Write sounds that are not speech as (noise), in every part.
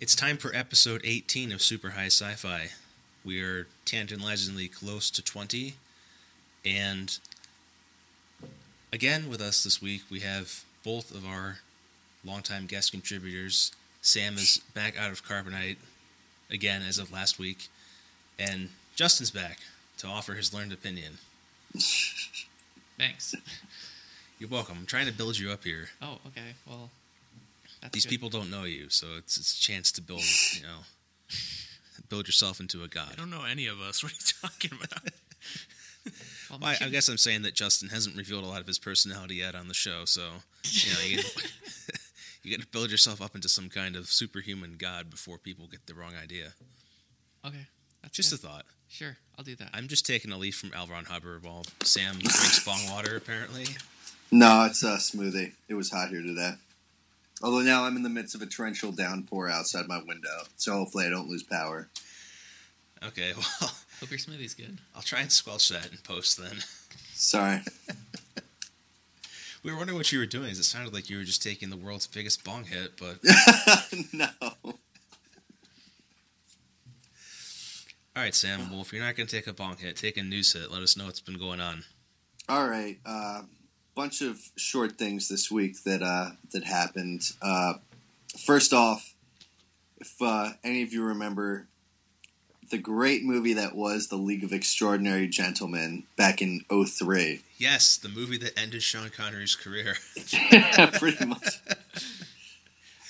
It's time for episode 18 of Super High Sci Fi. We are tantalizingly close to 20. And again, with us this week, we have both of our longtime guest contributors. Sam is back out of Carbonite again as of last week. And Justin's back to offer his learned opinion. (laughs) Thanks. You're welcome. I'm trying to build you up here. Oh, okay. Well, that's These good. people don't know you, so it's, it's a chance to build, you know, build yourself into a god. I don't know any of us. (laughs) What are you talking about? (laughs) Well, Well, I, I guess I'm saying that Justin hasn't revealed a lot of his personality yet on the show, so you know you (laughs) get, you get to build yourself up into some kind of superhuman god before people get the wrong idea. Okay. That's Just a thought. Sure, I'll do that. I'm just taking a leaf from L. Ron Hubbard while Sam drinks bong water. Apparently, No, it's a smoothie. It was hot here today. Although now I'm in the midst of a torrential downpour outside my window, so hopefully I don't lose power. okay. (laughs) Well, Hope your smoothie's good. I'll try and squelch that in post. Then Sorry. (laughs) we were wondering what you were doing. It sounded like you were just taking the world's biggest bong hit, but (laughs) no. all right, Sam. Well, if you're not going to take a bong hit, take a news hit. Let us know what's been going on. All right. Uh, bunch of short things this week that uh, that happened. Uh, first off, if uh, any of you remember the great movie that was The League of Extraordinary Gentlemen back in 03. Yes, the movie that ended Sean Connery's career. (laughs) Pretty much. (laughs)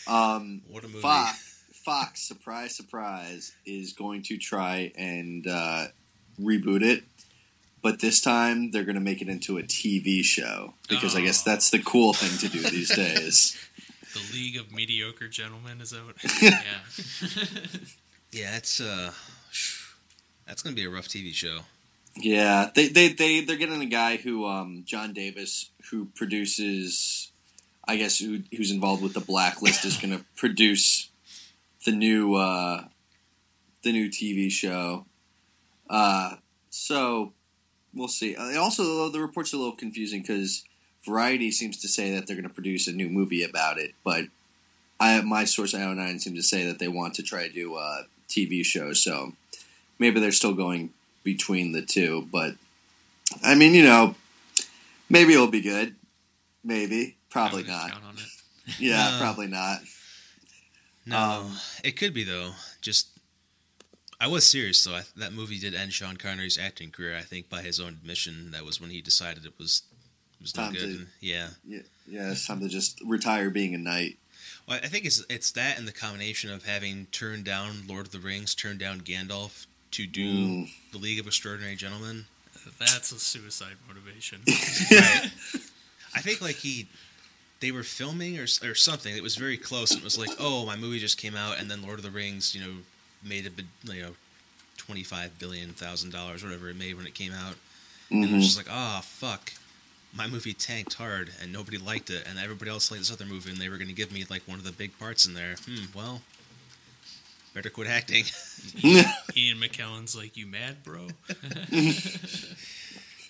Um, What a movie! Fox, Fox, surprise, surprise, is going to try and uh, reboot it, but this time they're going to make it into a TV show because I guess Oh. that's the cool thing to do these days. (laughs) The League of Mediocre Gentlemen is that what? (laughs) Yeah. Yeah, it's uh, that's going to be a rough TV show. Yeah, they they they they're getting a guy who um, John Davis who produces, I guess who who's involved with the Blacklist is going (laughs) to produce the new uh, the new TV show. Uh, so we'll see. Uh, also, the reports are a little confusing because Variety seems to say that they're going to produce a new movie about it, but I my source IO9 seems to say that they want to try to do a TV show. So maybe they're still going between the two, but I mean, you know, maybe it'll be good. Maybe, probably wouldn't. Count on it. Yeah, (laughs) No. probably not. No, Um, it could be though. Just I was serious though. I, that movie did end Sean Connery's acting career. I think by his own admission, that was when he decided it was it was no good. to- And, yeah, Yeah, yeah, it's time to just retire being a knight. well, I think it's it's that and the combination of having turned down Lord of the Rings, turned down Gandalf to do Mm. the League of Extraordinary Gentlemen. That's a suicide motivation. (laughs) Right. I think like he, they were filming or or something. It was very close. It was like, oh, my movie just came out, and then Lord of the Rings, you know, made a bid- you know, twenty five billion thousand dollars, whatever it made when it came out, and it was just like, oh fuck, my movie tanked hard, and nobody liked it, and everybody else liked this other movie, and they were going to give me like one of the big parts in there. Hmm. Well, better quit acting. Ian (laughs) McKellen's like, "You mad, bro?" (laughs)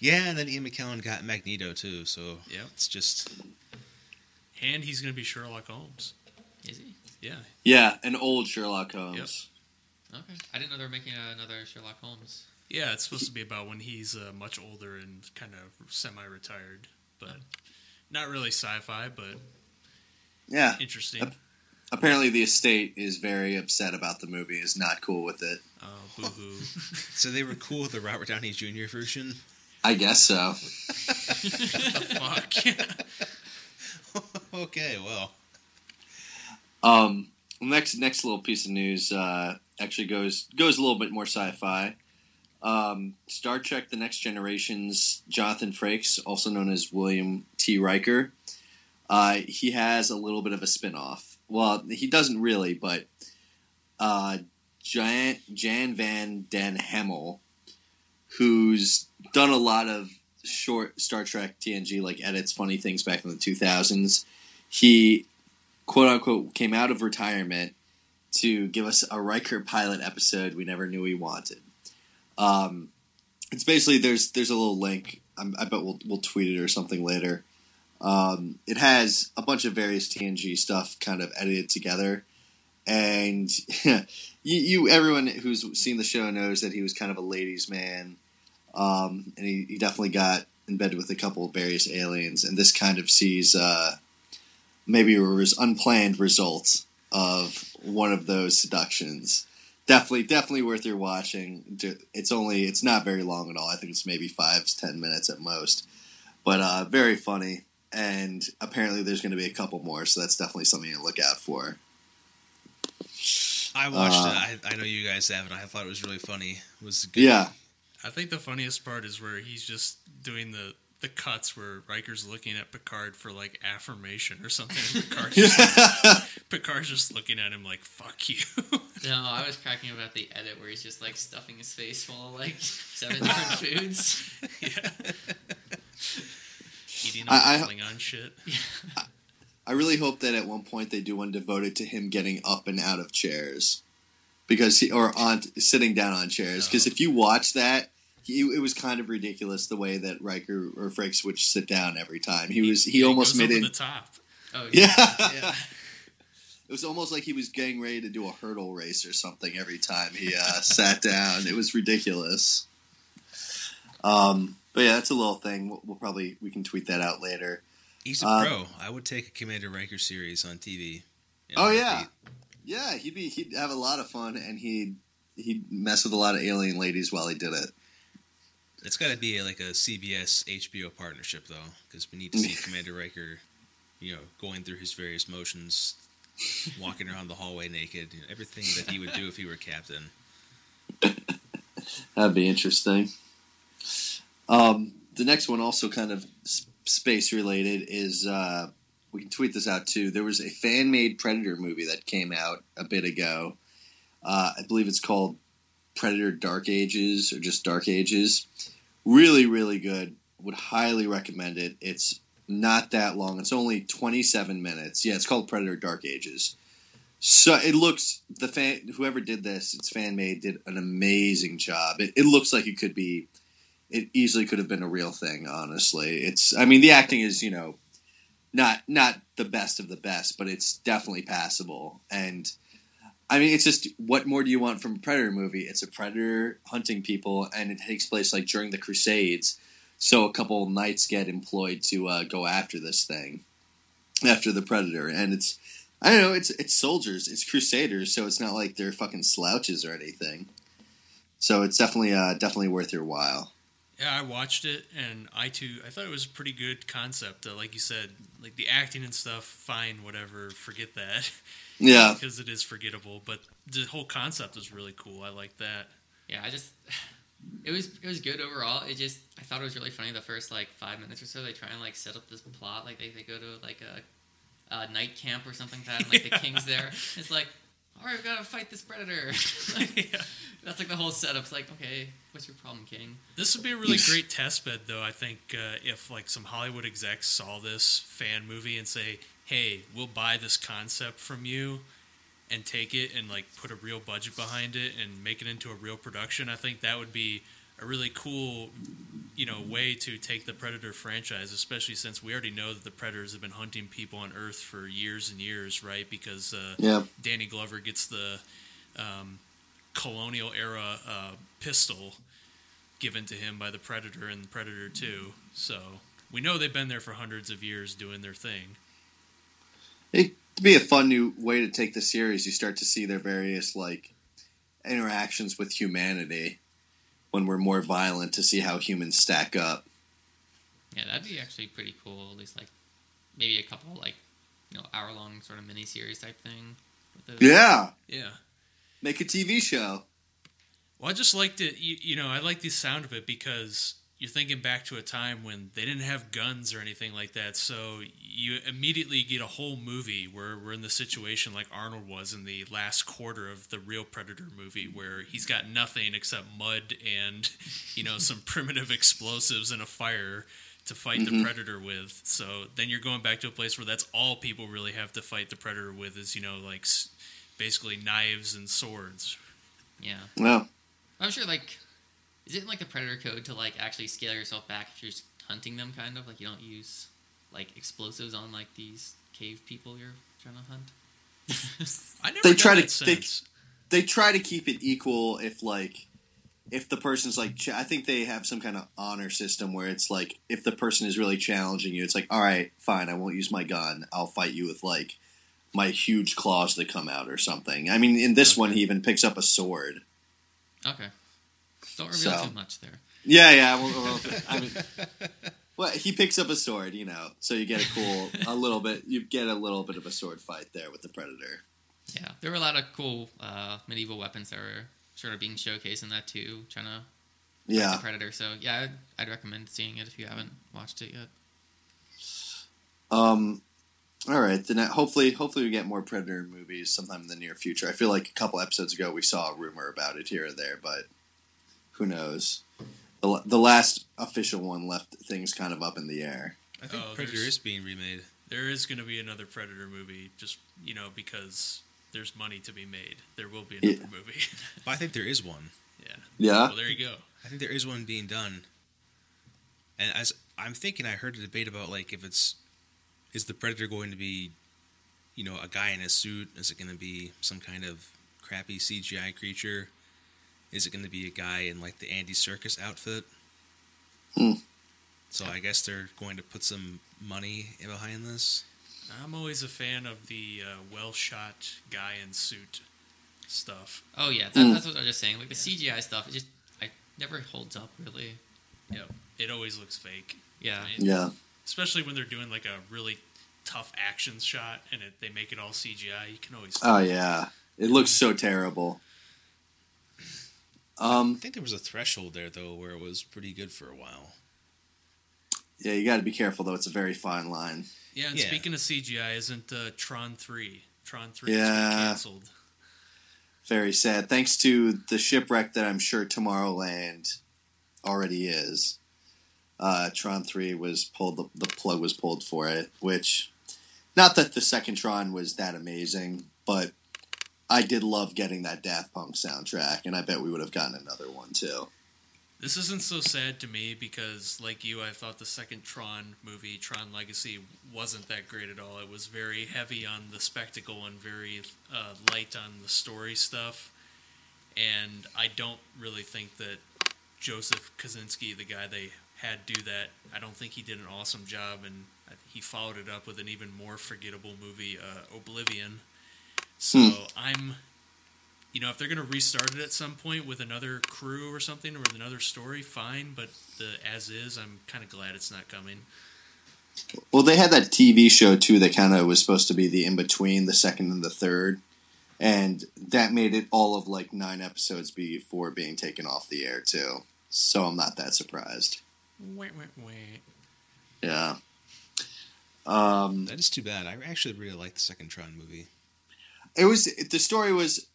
yeah, and then Ian McKellen got Magneto too, so yeah, it's just And he's gonna be Sherlock Holmes. Is he? Yeah, yeah, an old Sherlock Holmes. Okay. I didn't know they were making another Sherlock Holmes. yeah. It's supposed to be about when he's uh, much older and kind of semi-retired, but not really sci-fi, but Yeah. interesting. Apparently, the estate is very upset about the movie. Is not cool with it. Oh, boo-hoo. (laughs) so they were cool with the Robert Downey Jr. version. I guess so. (laughs) Fuck. (laughs) okay, well, Um, next next little piece of news uh, actually goes goes a little bit more sci-fi. Um, Star Trek: The Next Generation's Jonathan Frakes, also known as William T. Riker, uh, he has a little bit of a spin-off. Well, he doesn't really, but uh, Jan, Jan Van Den Hemel, who's done a lot of short Star Trek TNG like edits, funny things back in the 2000s. He quote unquote came out of retirement to give us a Riker pilot episode we never knew we wanted. Um, it's basically there's there's a little link. I'm, I bet we'll we'll tweet it or something later. Um, it has a bunch of various TNG stuff kind of edited together, and (laughs) you, you everyone who's seen the show knows that he was kind of a ladies' man, um, and he, he definitely got in bed with a couple of various aliens, and this kind of sees uh, maybe it was unplanned result of one of those seductions. Definitely, definitely worth your watching. It's only, it's not very long at all. I think it's maybe five, ten minutes at most, but uh, very funny. And apparently, there's going to be a couple more, so that's definitely something to look out for. I watched Uh, it. I, I know you guys haven't. I thought it was really funny. It was good. Yeah, I think the funniest part is where he's just doing the the cuts where Riker's looking at Picard for like affirmation or something. And (laughs) Picard's, just, Picard's just looking at him like "fuck you." (laughs) No, I was cracking about the edit where he's just like stuffing his face full of like seven different (laughs) foods. yeah, eating I- all I- the Klingon shit. I really hope that at one point they do one devoted to him getting up and out of chairs, because he or on sitting down on chairs. Because Oh. if you watch that, he, it was kind of ridiculous the way that Riker or Frakes would sit down every time. He was he Yeah, almost goes made it. the top. Oh Yeah. Yeah. It was almost like he was getting ready to do a hurdle race or something every time he uh, (laughs) sat down. It was ridiculous. Um, but yeah, that's a little thing. We'll, we'll probably we can tweet that out later. He's a Uh, pro. I would take a Commander Riker series on TV. Oh yeah, heartbeat. yeah. He'd be he'd have a lot of fun, and he'd he'd mess with a lot of alien ladies while he did it. It's got to be like a CBS HBO partnership though, because we need to see (laughs) Commander Riker, you know, going through his various motions, walking around the hallway naked, you know, everything that he would do if he were captain. (laughs) That'd be interesting. Um, the next one, also kind of space related, is uh, we can tweet this out too. There was a fan made Predator movie that came out a bit ago. Uh, I believe it's called Predator Dark Ages or just Dark Ages. Really, really good. Would highly recommend it. It's not that long. It's only 27 minutes. Yeah, it's called Predator Dark Ages. So it looks the fan whoever did this, it's fan made, did an amazing job. It, it looks like it could be, it easily could have been a real thing. Honestly, it's. I mean, the acting is you know, not not the best of the best, but it's definitely passable. And I mean, it's just what more do you want from a predator movie? It's a predator hunting people, and it takes place like during the Crusades. So a couple knights get employed to uh, go after this thing, after the predator, and it's I don't know. It's it's soldiers. It's crusaders. So it's not like they're fucking slouches or anything. So it's definitely uh, definitely worth your while. Yeah, I watched it, and I too, I thought it was a pretty good concept. Uh, like you said, like the acting and stuff, fine, whatever, forget that, (laughs) Yeah, because it is forgettable. But the whole concept was really cool. I like that. Yeah, I just (sighs) it was it was good overall. It just I thought it was really funny the first like five minutes or so. They try and like set up this plot like they, they go to like a, a night camp or something like that, and like the (laughs) king's there. It's like, all right, we've got to fight this predator. (laughs) Like, (laughs) Yeah. That's like the whole setup. It's like, okay, what's your problem, King? This would be a really great test bed, though. I think uh, if like some Hollywood execs saw this fan movie and say, "Hey, we'll buy this concept from you," and take it and like put a real budget behind it and make it into a real production, I think that would be a really cool, you know, way to take the Predator franchise, especially since we already know that the Predators have been hunting people on Earth for years and years, right? Because uh, yeah, Danny Glover gets the um, colonial era uh, pistol given to him by the Predator and Predator 2. So we know they've been there for hundreds of years doing their thing. It'd be a fun new way to take the series. You start to see their various like interactions with humanity when we're more violent to see how humans stack up. Yeah, that'd be actually pretty cool. At least like maybe a couple like you know hour long sort of mini series type thing. With the, Yeah, Yeah. make a TV show. Well, I just liked it. You, you know, I like the sound of it because you're thinking back to a time when they didn't have guns or anything like that. So you immediately get a whole movie where we're in the situation like Arnold was in the last quarter of the real Predator movie, where he's got nothing except mud and you know some (laughs) primitive explosives and a fire to fight the Mhm. predator with. So then you're going back to a place where that's all people really have to fight the predator with is you know like basically knives and swords. yeah. Well, I'm sure like is it in, like the predator code to like actually scale yourself back if you're just hunting them kind of? Like you don't use like explosives on like these cave people you're trying to hunt. (laughs) I never They try to- they- they try to keep it equal if like if the person's like ch- i think they have some kind of honor system where it's like if the person is really challenging you it's like all right fine i won't use my gun. I'll fight you with like my huge claws that come out or something. I mean in this one he even picks up a sword. Okay. Don't reveal So. too much there. yeah yeah well, well, i mean well he picks up a sword you know so you get a cool a little bit you get a little bit of a sword fight there with the predator Yeah, there were a lot of cool uh, medieval weapons that were sort of being showcased in that too, trying to yeah the predator. So yeah, I'd, I'd recommend seeing it if you haven't watched it yet. Um, all right. Then uh, hopefully, hopefully we get more Predator movies sometime in the near future. I feel like a couple episodes ago we saw a rumor about it here or there, but who knows? The, the last official one left things kind of up in the air. I think Oh, Predator is being remade. There is going to be another Predator movie, just you know, because there's money to be made. There will be another Yeah. movie. (laughs) But I think there is one. yeah. Yeah. Well, there you go. I think there is one being done. And as I'm thinking, I heard a debate about like if it's is the predator going to be, you know, a guy in a suit? Is it going to be some kind of crappy CGI creature? Is it going to be a guy in like the Andy Serkis outfit? Hmm. So I guess they're going to put some money behind this. I'm always a fan of the uh, well shot guy in suit stuff. Oh yeah, that, Mm. that's what I was just saying. Like the CGI stuff, it just I never holds up really. Yep. It always looks fake. Yeah. Right? Yeah. Especially when they're doing like a really tough action shot and it, they make it all CGI. You can always. Oh yeah. It looks so terrible. I Um. think there was a threshold there though where it was pretty good for a while. Yeah. You got to be careful though. It's a very fine line. yeah, and Yeah. speaking of CGI, isn't uh, Tron 3? Tron 3 Yeah. canceled. Very sad. Thanks to the shipwreck that I'm sure Tomorrowland already is. Uh, Tron 3 was pulled, the, the plug was pulled for it, which, not that the second Tron was that amazing, but I did love getting that Daft Punk soundtrack, and I bet we would have gotten another one too. This isn't so sad to me because, like you, I thought the second Tron movie, Tron Legacy, wasn't that great at all. It was very heavy on the spectacle and very uh, light on the story stuff. And I don't really think that Joseph Kosinski, the guy they had do that, I don't think he did an awesome job. And he followed it up with an even more forgettable movie, uh, Oblivion. So Hmm. I'm you know, if they're going to restart it at some point with another crew or something or with another story, fine. But the as is, I'm kind of glad it's not coming. Well, they had that TV show too that kind of was supposed to be the in between the second and the third, and that made it all of like nine episodes before being taken off the air too. So I'm not that surprised. Wait, wait, wait. Yeah. Um, That is too bad. I actually really liked the second Tron movie. It was the story was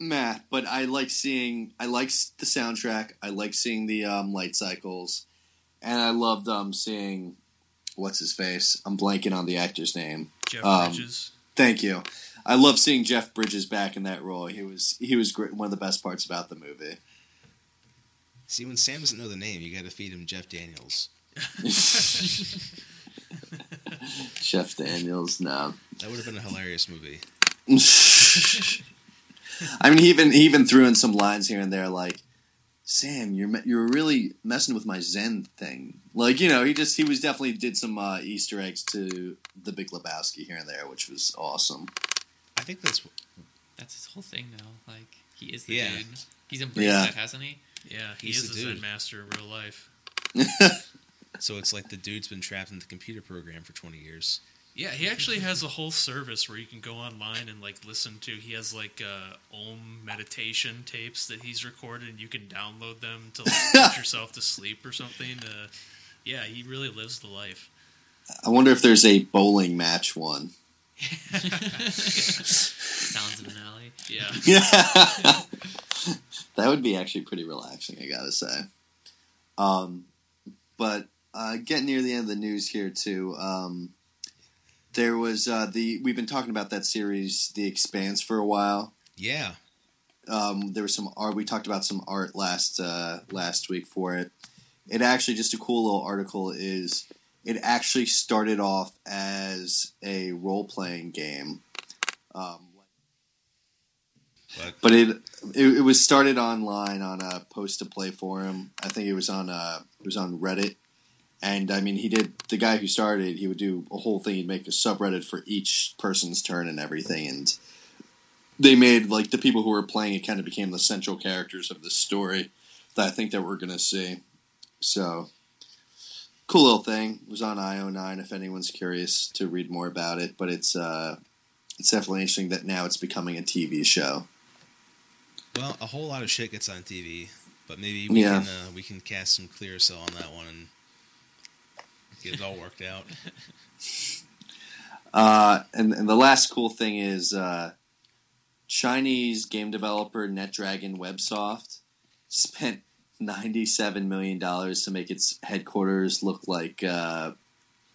meh, but I like seeing I like the soundtrack. I like seeing the um, light cycles, and I loved um seeing what's his face. I'm blanking on the actor's name. Jeff Um, Bridges. Thank you. I love seeing Jeff Bridges back in that role. He was he was great. One of the best parts about the movie. See, when Sam doesn't know the name, you got to feed him Jeff Daniels. (laughs) (laughs) Jeff Daniels, no. That would have been a hilarious movie. (laughs) I mean, he even he even threw in some lines here and there, like, "Sam, you're you're really messing with my Zen thing." Like, you know, he just he was definitely did some uh, Easter eggs to the Big Lebowski here and there, which was awesome. I think that's That's his whole thing now. Like he is the Yeah. dude. He's embraced Yeah. that, hasn't he? Yeah, he he's is the a Zen master in real life. (laughs) so. It's like the dude's been trapped in the computer program for twenty years. Yeah, he actually has a whole service where you can go online and like listen to. He has like uh, Om meditation tapes that he's recorded, and you can download them to like, (laughs) put yourself to sleep or something. Uh, yeah, he really lives the life. I wonder if there's a bowling match one. (laughs) Sounds of an alley. Yeah, (laughs) Yeah, that would be actually pretty relaxing. I gotta say. Um, but uh, getting near the end of the news here too. Um, there was uh, the we've been talking about that series, The Expanse, for a while. Yeah, Um, there was some art. We talked about some art last uh, last week for it. It actually just a cool little article is. It actually started off as a role playing game. Um, But But it, it it was started online on a post to play forum. I think it was on uh it was on Reddit. And I mean, he did the guy who started. He would do a whole thing. He'd make a subreddit for each person's turn and everything. And they made like the people who were playing it kind of became the central characters of the story that I think that we're gonna see. So cool little thing. It was on IO9 if anyone's curious to read more about it. But it's uh it's definitely interesting that now it's becoming a TV show. well, a whole lot of shit gets on TV. But maybe we Yeah. can uh, we can cast some clear cell on that one and it all worked out. (laughs) Uh, and, and the last cool thing is uh, Chinese game developer NetDragon Websoft spent $97 million to make its headquarters look like uh,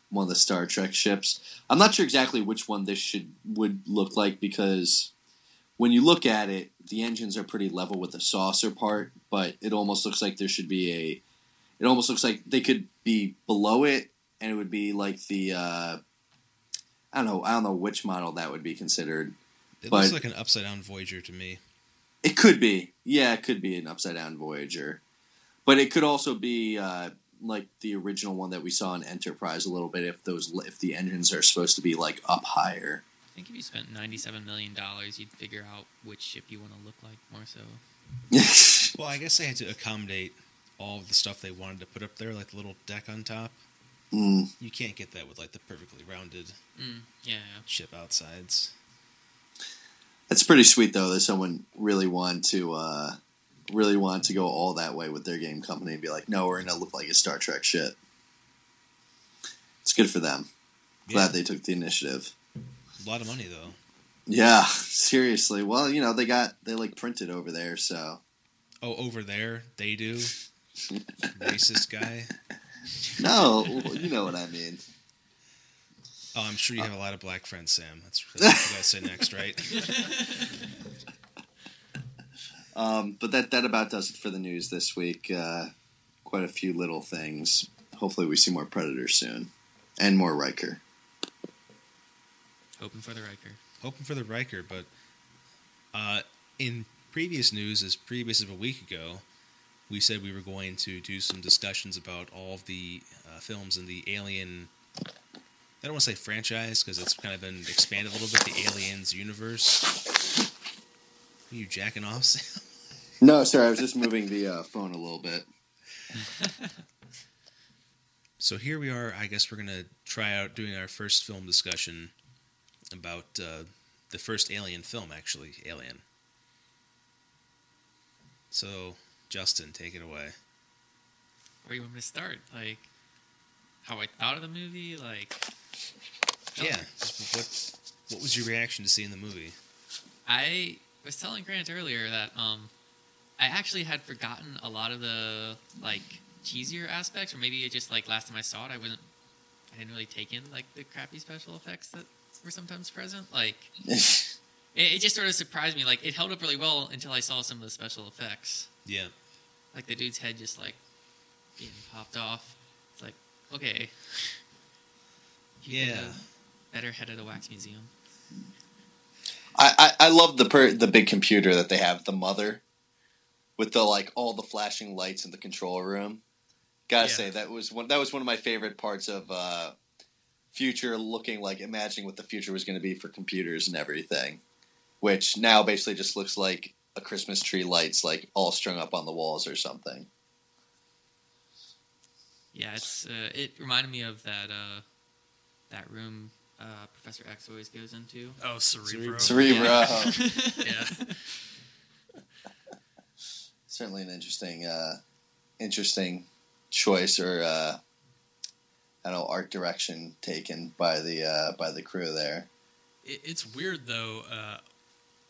one of the Star Trek ships. I'm not sure exactly which one this should would look like because when you look at it, the engines are pretty level with the saucer part, but it almost looks like there should be a. It almost looks like they could be below it, and it would be like the. Uh, I don't know. I don't know which model that would be considered. It But- looks like an upside down Voyager to me. It could be. Yeah, it could be an upside down Voyager, but it could also be uh, like the original one that we saw in Enterprise a little bit. If those if the engines are supposed to be like up higher. I think if you spent ninety-seven million dollars, you'd figure out which ship you want to look like more so. (laughs) Well, I guess they had to accommodate all of the stuff they wanted to put up there, like the little deck on top. Mm, You can't get that with like the perfectly rounded Mm, yeah, yeah. ship outsides. it's pretty sweet though that someone really want to uh, really wanted to go all that way with their game company and be like, no, we're gonna look like a Star Trek shit. It's good for them. Glad Yeah, they took the initiative. a lot of money though. Yeah, seriously. Well, you know they got they like printed over there, so Oh, over there they do. (laughs) Racist guy. (laughs) no, you know what I mean. Oh, I'm sure you have a lot of black friends, Sam. That's, that's what you guys say next, right? (laughs) Um, but that that about does it for the news this week. Uh, quite a few little things. Hopefully, we see more Predators soon, and more Riker. Hoping for the Riker. Hoping for the Riker, but uh, in previous news, as previous of a week ago, we said we were going to do some discussions about all of the uh, films in the Alien. I don't want to say franchise because it's kind of been expanded a little bit. The Aliens universe. Are you jacking off? Sam? No, sorry, I was just moving the uh, phone a little bit. (laughs) So here we are. I guess we're gonna try out doing our first film discussion about uh, the first Alien film, actually, Alien. So, Justin, take it away. Where you want me to start? Like how I thought of the movie? Like Yeah, just what what was your reaction to seeing the movie? I was telling Grant earlier that um, I actually had forgotten a lot of the like cheesier aspects, or maybe it just like last time I saw it, I wasn't, I didn't really take in like the crappy special effects that were sometimes present. Like (laughs) it, it just sort of surprised me. Like it held up really well until I saw some of the special effects, Yeah, like the dude's head just like being popped off. It's like okay, (laughs) You Yeah. better head at the wax museum. I, I, I love the per, the big computer that they have, the mother, with the like all the flashing lights in the control room. Gotta Yeah. say that was one that was one of my favorite parts of uh, future looking like imagining what the future was going to be for computers and everything, which now basically just looks like a Christmas tree lights like all strung up on the walls or something. Yeah, it's uh, it reminded me of that uh, that room uh, Professor X always goes into. Oh, Cerebro. Cerebro. Cerebro. yeah. (laughs) (laughs) certainly an interesting uh, interesting choice or uh, I don't know art direction taken by the uh, by the crew there. It, it's weird though.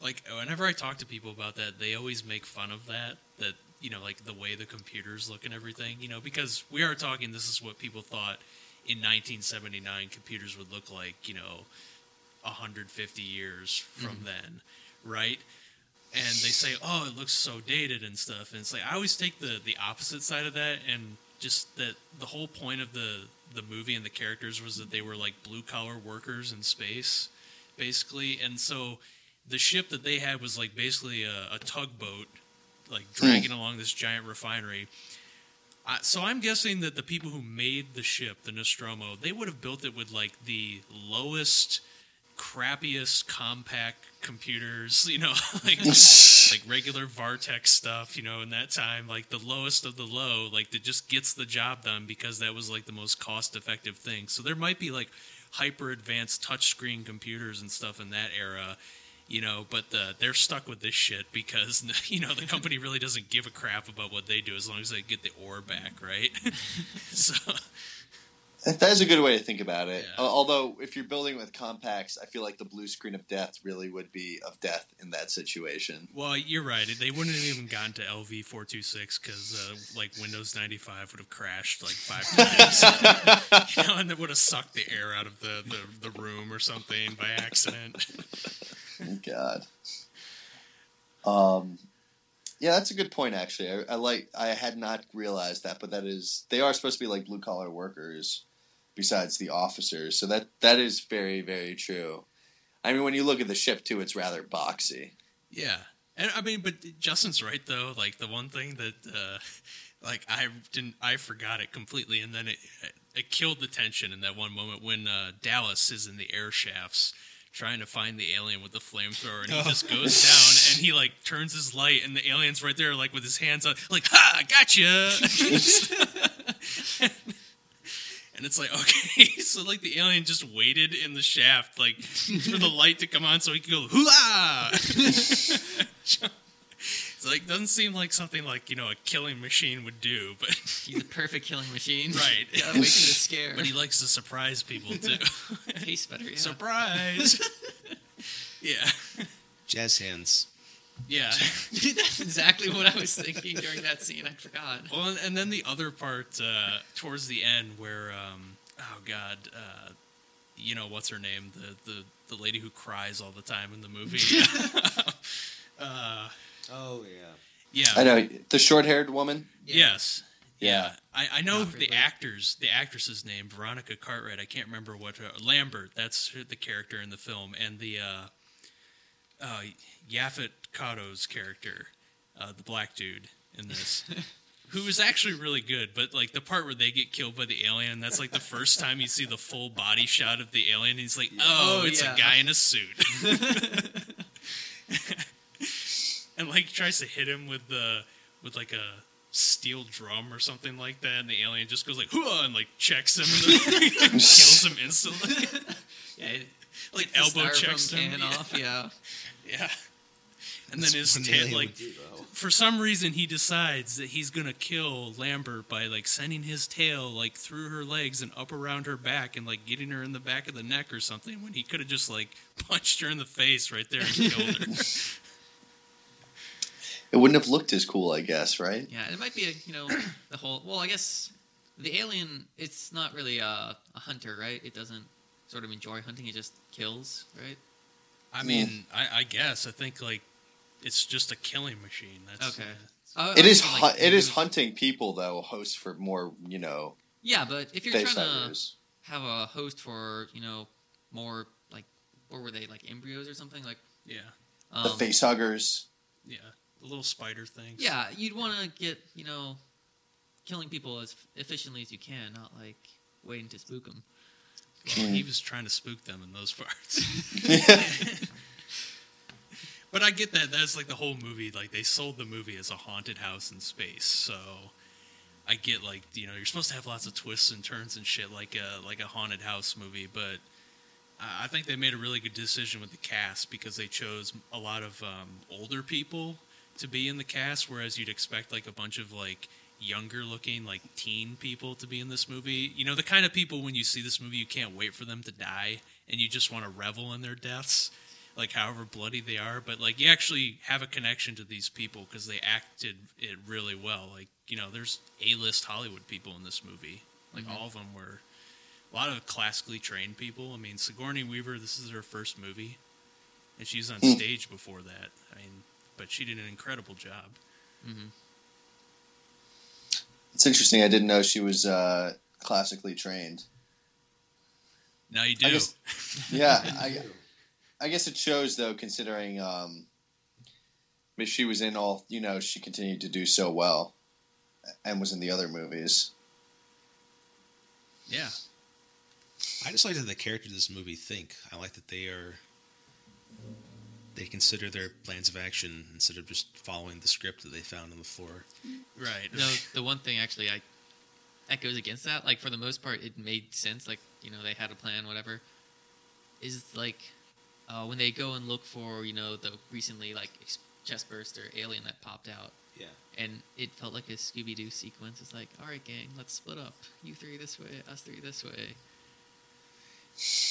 Like whenever I talk to people about that, they always make fun of that. That you know, like the way the computers look and everything. You know, because we are talking. This is what people thought in 1979 computers would look like. You know, 150 years from mm-hmm. then, right? And they say, "Oh, it looks so dated and stuff." And it's like I always take the the opposite side of that, and just that the whole point of the the movie and the characters was that they were like blue collar workers in space, basically. And so the ship that they had was like basically a, a tugboat, like hmm. dragging along this giant refinery. So I'm guessing that the people who made the ship, the Nostromo, they would have built it with like the lowest, crappiest Compaq computers, (laughs) you know, (laughs) like (laughs) like regular Vartex stuff, you know, in that time, like the lowest of the low, like that just gets the job done because that was like the most cost effective thing. So there might be like hyper advanced touchscreen computers and stuff in that era, you know, but the, they're stuck with this shit because (laughs) you know the company (laughs) really doesn't give a crap about what they do as long as they get the ore back, right? (laughs) so That is a good way to think about it. Yeah. Although, if you're building with Compaqs, I feel like the blue screen of death really would be of death in that situation. Well, you're right. They wouldn't have even gotten to LV four two six because uh, like Windows ninety five would have crashed like five times, you know, and that would have sucked the air out of the, the, the room or something by accident. God. Um, yeah, that's a good point. Actually, I, I like. I had not realized that, but that is they are supposed to be like blue collar workers, besides the officers. So that that is very very true. I mean, when you look at the ship too, it's rather boxy. Yeah, and I mean, but Justin's right though. Like the one thing that, uh, like I didn't, I forgot it completely, and then it it killed the tension in that one moment when uh, Dallas is in the air shafts trying to find the alien with the flamethrower, and he oh. just goes down and he like turns his light, and the alien's right there, like with his hands on, like ha, gotcha. (laughs) And it's like, okay, (laughs) so like the alien just waited in the shaft, like for the light to come on so he could go hula. (laughs) it's like doesn't seem like something like you know a killing machine would do, but (laughs) He's a perfect killing machine. Right. yeah, waiting to scare. but he likes to surprise people too. (laughs) tastes better. Yeah. Surprise! (laughs) yeah, Jazz hands. yeah. That's exactly what I was thinking during that scene. I forgot. Well, and, and then the other part uh, towards the end where, um, oh god, uh, you know what's her name? The the the lady who cries all the time in the movie. uh, Oh yeah. yeah. I know the short haired woman. Yes. Yeah. Yeah, I, I know Not the really. actors, the actress's name, Veronica Cartwright. I can't remember what her, Lambert. That's the character in the film, and the uh, uh, Yaphet Kotto's character, uh, the black dude in this, (laughs) who is actually really good. But like the part where they get killed by the alien, that's like the first time you see the full body shot of the alien. And he's like, oh, Oh, it's yeah. a guy in a suit. (laughs) (laughs) and like tries to hit him with the with like a steel drum or something like that, and the alien just goes like "Hooah!" and like checks him and then (laughs) kills him instantly. (laughs) Yeah, it- like elbow checks him. can off. Yeah. (laughs) Yeah. And That's then his what tail, like, do, for some reason, he decides that he's gonna kill Lambert by like sending his tail like through her legs and up around her back and like getting her in the back of the neck or something. When he could have just like punched her in the face right there and killed her. It wouldn't have looked as cool, I guess, right? Yeah, it might be a, you know the whole. Well, I guess the alien. It's not really a, a hunter, right? It doesn't sort of enjoy hunting. It just kills, right? I mean, I, I guess I think like it's just a killing machine. That's Okay. uh, I- I It is was hu- thinking, like, it is hunting people though. Hosts for more, you know, Yeah, but if you're face trying to have a host for you know more like what were they like embryos or something like yeah, um, The face huggers. yeah, the little spider things. Yeah, you'd want to get you know killing people as efficiently as you can, not like waiting to spook them. Well, he was trying to spook them in those parts. (laughs) But I get that. That's like the whole movie. Like they sold the movie as a haunted house in space. So I get like you know you're supposed to have lots of twists and turns and shit like a like a haunted house movie. But I I think they made a really good decision with the cast because they chose a lot of um, older people to be in the cast, whereas you'd expect like a bunch of like younger looking like teen people to be in this movie. You know the kind of people when you see this movie you can't wait for them to die and you just want to revel in their deaths like however bloody they are. But like you actually have a connection to these people because they acted it really well. Like you know there's a-list hollywood people in this movie. Like mm-hmm. all of them were a lot of classically trained people. I mean sigourney weaver this is her first movie and she was on mm. stage before that. I mean but she did an incredible job It's interesting. I didn't know she was uh, classically trained. now you do I guess- (laughs) Yeah, I, I guess it shows though, considering um, if she was in all, you know, she continued to do so well, and was in the other movies. Yeah. I just like that the characters of this movie think. I like that they are they consider their plans of action instead of just following the script that they found on the floor. Right. No, the one thing actually I that goes against that. Like for the most part, it made sense. Like you know they had a plan, whatever. Is like uh, when they go and look for you know the recently like ex- chest burst or alien that popped out, Yeah. and it felt like a Scooby Doo sequence. It's like, all right, gang, let's split up. You three this way, us three this way.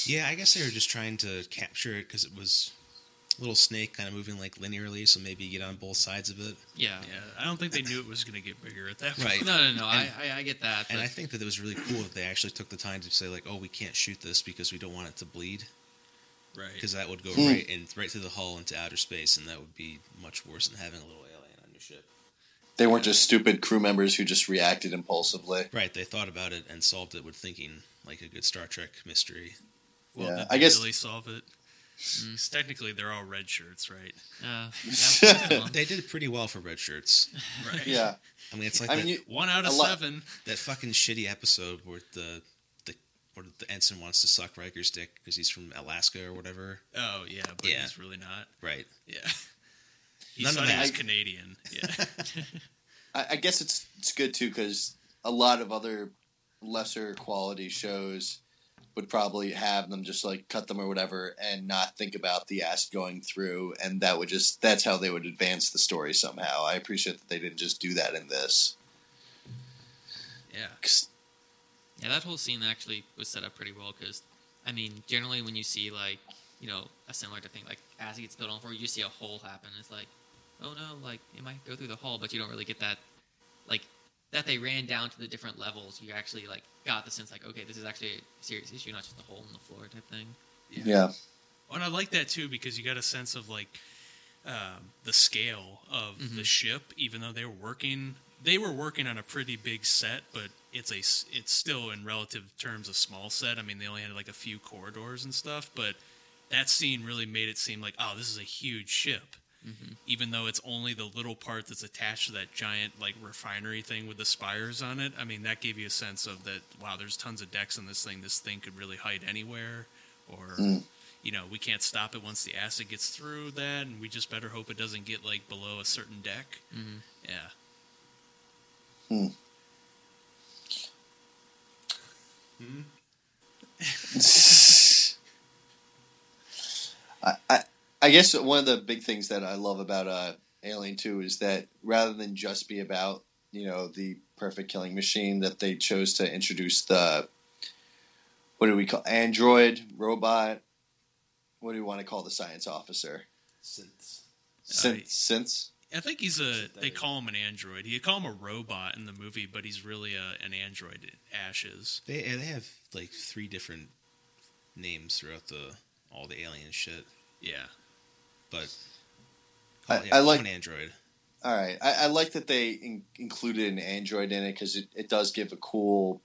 Yeah, I guess they were just trying to capture it because it was little snake kind of moving like linearly, so maybe you get on both sides of it. Yeah. Yeah, I don't think they knew it was going to get bigger at that point. Right. No, no, no. And- I, I, I get that. And but- I think that it was really cool that they actually took the time to say like, "Oh, we can't shoot this because we don't want it to bleed," Right. because that would go Hmm. right in right through the hull into outer space, and that would be much worse than having a little alien on your ship. They weren't just stupid crew members who just reacted impulsively. Right? They thought about it and solved it with thinking like a good Star Trek mystery. Well, Yeah, did I guess- really solve it? 'Cause technically, they're all red shirts, right? uh, yeah, (laughs) They did pretty well for red shirts. Right. Yeah, I mean, it's like I that, mean, you, One out of A lot- seven. that fucking shitty episode where the the where the ensign wants to suck Riker's dick because he's from Alaska or whatever. Oh yeah, but Yeah. he's really not. Right. Yeah. (laughs) He None of thought he that. was Canadian. Yeah. (laughs) I, I guess it's it's good too because a lot of other lesser quality shows would probably have them just like cut them or whatever and not think about the acid going through and that would just that's how they would advance the story somehow. I appreciate that they didn't just do that in this. yeah. Yeah, that whole scene actually was set up pretty well because, I mean, generally when you see like, you know, a similar to thing like as it gets built on for, you see a hole happen. It's like, oh no, like it might go through the hole, but you don't really get that, like that they ran down to the different levels. You actually like got the sense like, okay, this is actually a serious issue, not just a hole in the floor type thing. yeah. And I like that too because you got a sense of like um, the scale of the ship, even though they were working. They were working on a pretty big set, but it's a it's still in relative terms a small set. I mean, they only had like a few corridors and stuff, but that scene really made it seem like oh, this is a huge ship. Even though it's only the little part that's attached to that giant like refinery thing with the spires on it, I mean that gave you a sense of that. Wow, there's tons of decks in this thing. This thing could really hide anywhere, or Mm. you know, we can't stop it once the acid gets through that, and we just better hope it doesn't get like below a certain deck. Mhm. Yeah, (laughs) I, I I guess one of the big things that I love about uh, Alien Two is that rather than just be about you know the perfect killing machine, that they chose to introduce the what do we call android robot? What do you want to call the science officer? Synths. Synth, Uh, synths. I think he's a. They call him an android. You call him a robot in the movie, but he's really a, an android. Ashes. They they have like three different names throughout the all the alien shit, Yeah, but I- yeah, I like- an android. All right, I, I like that they in, included an android in it because it, it does give a cool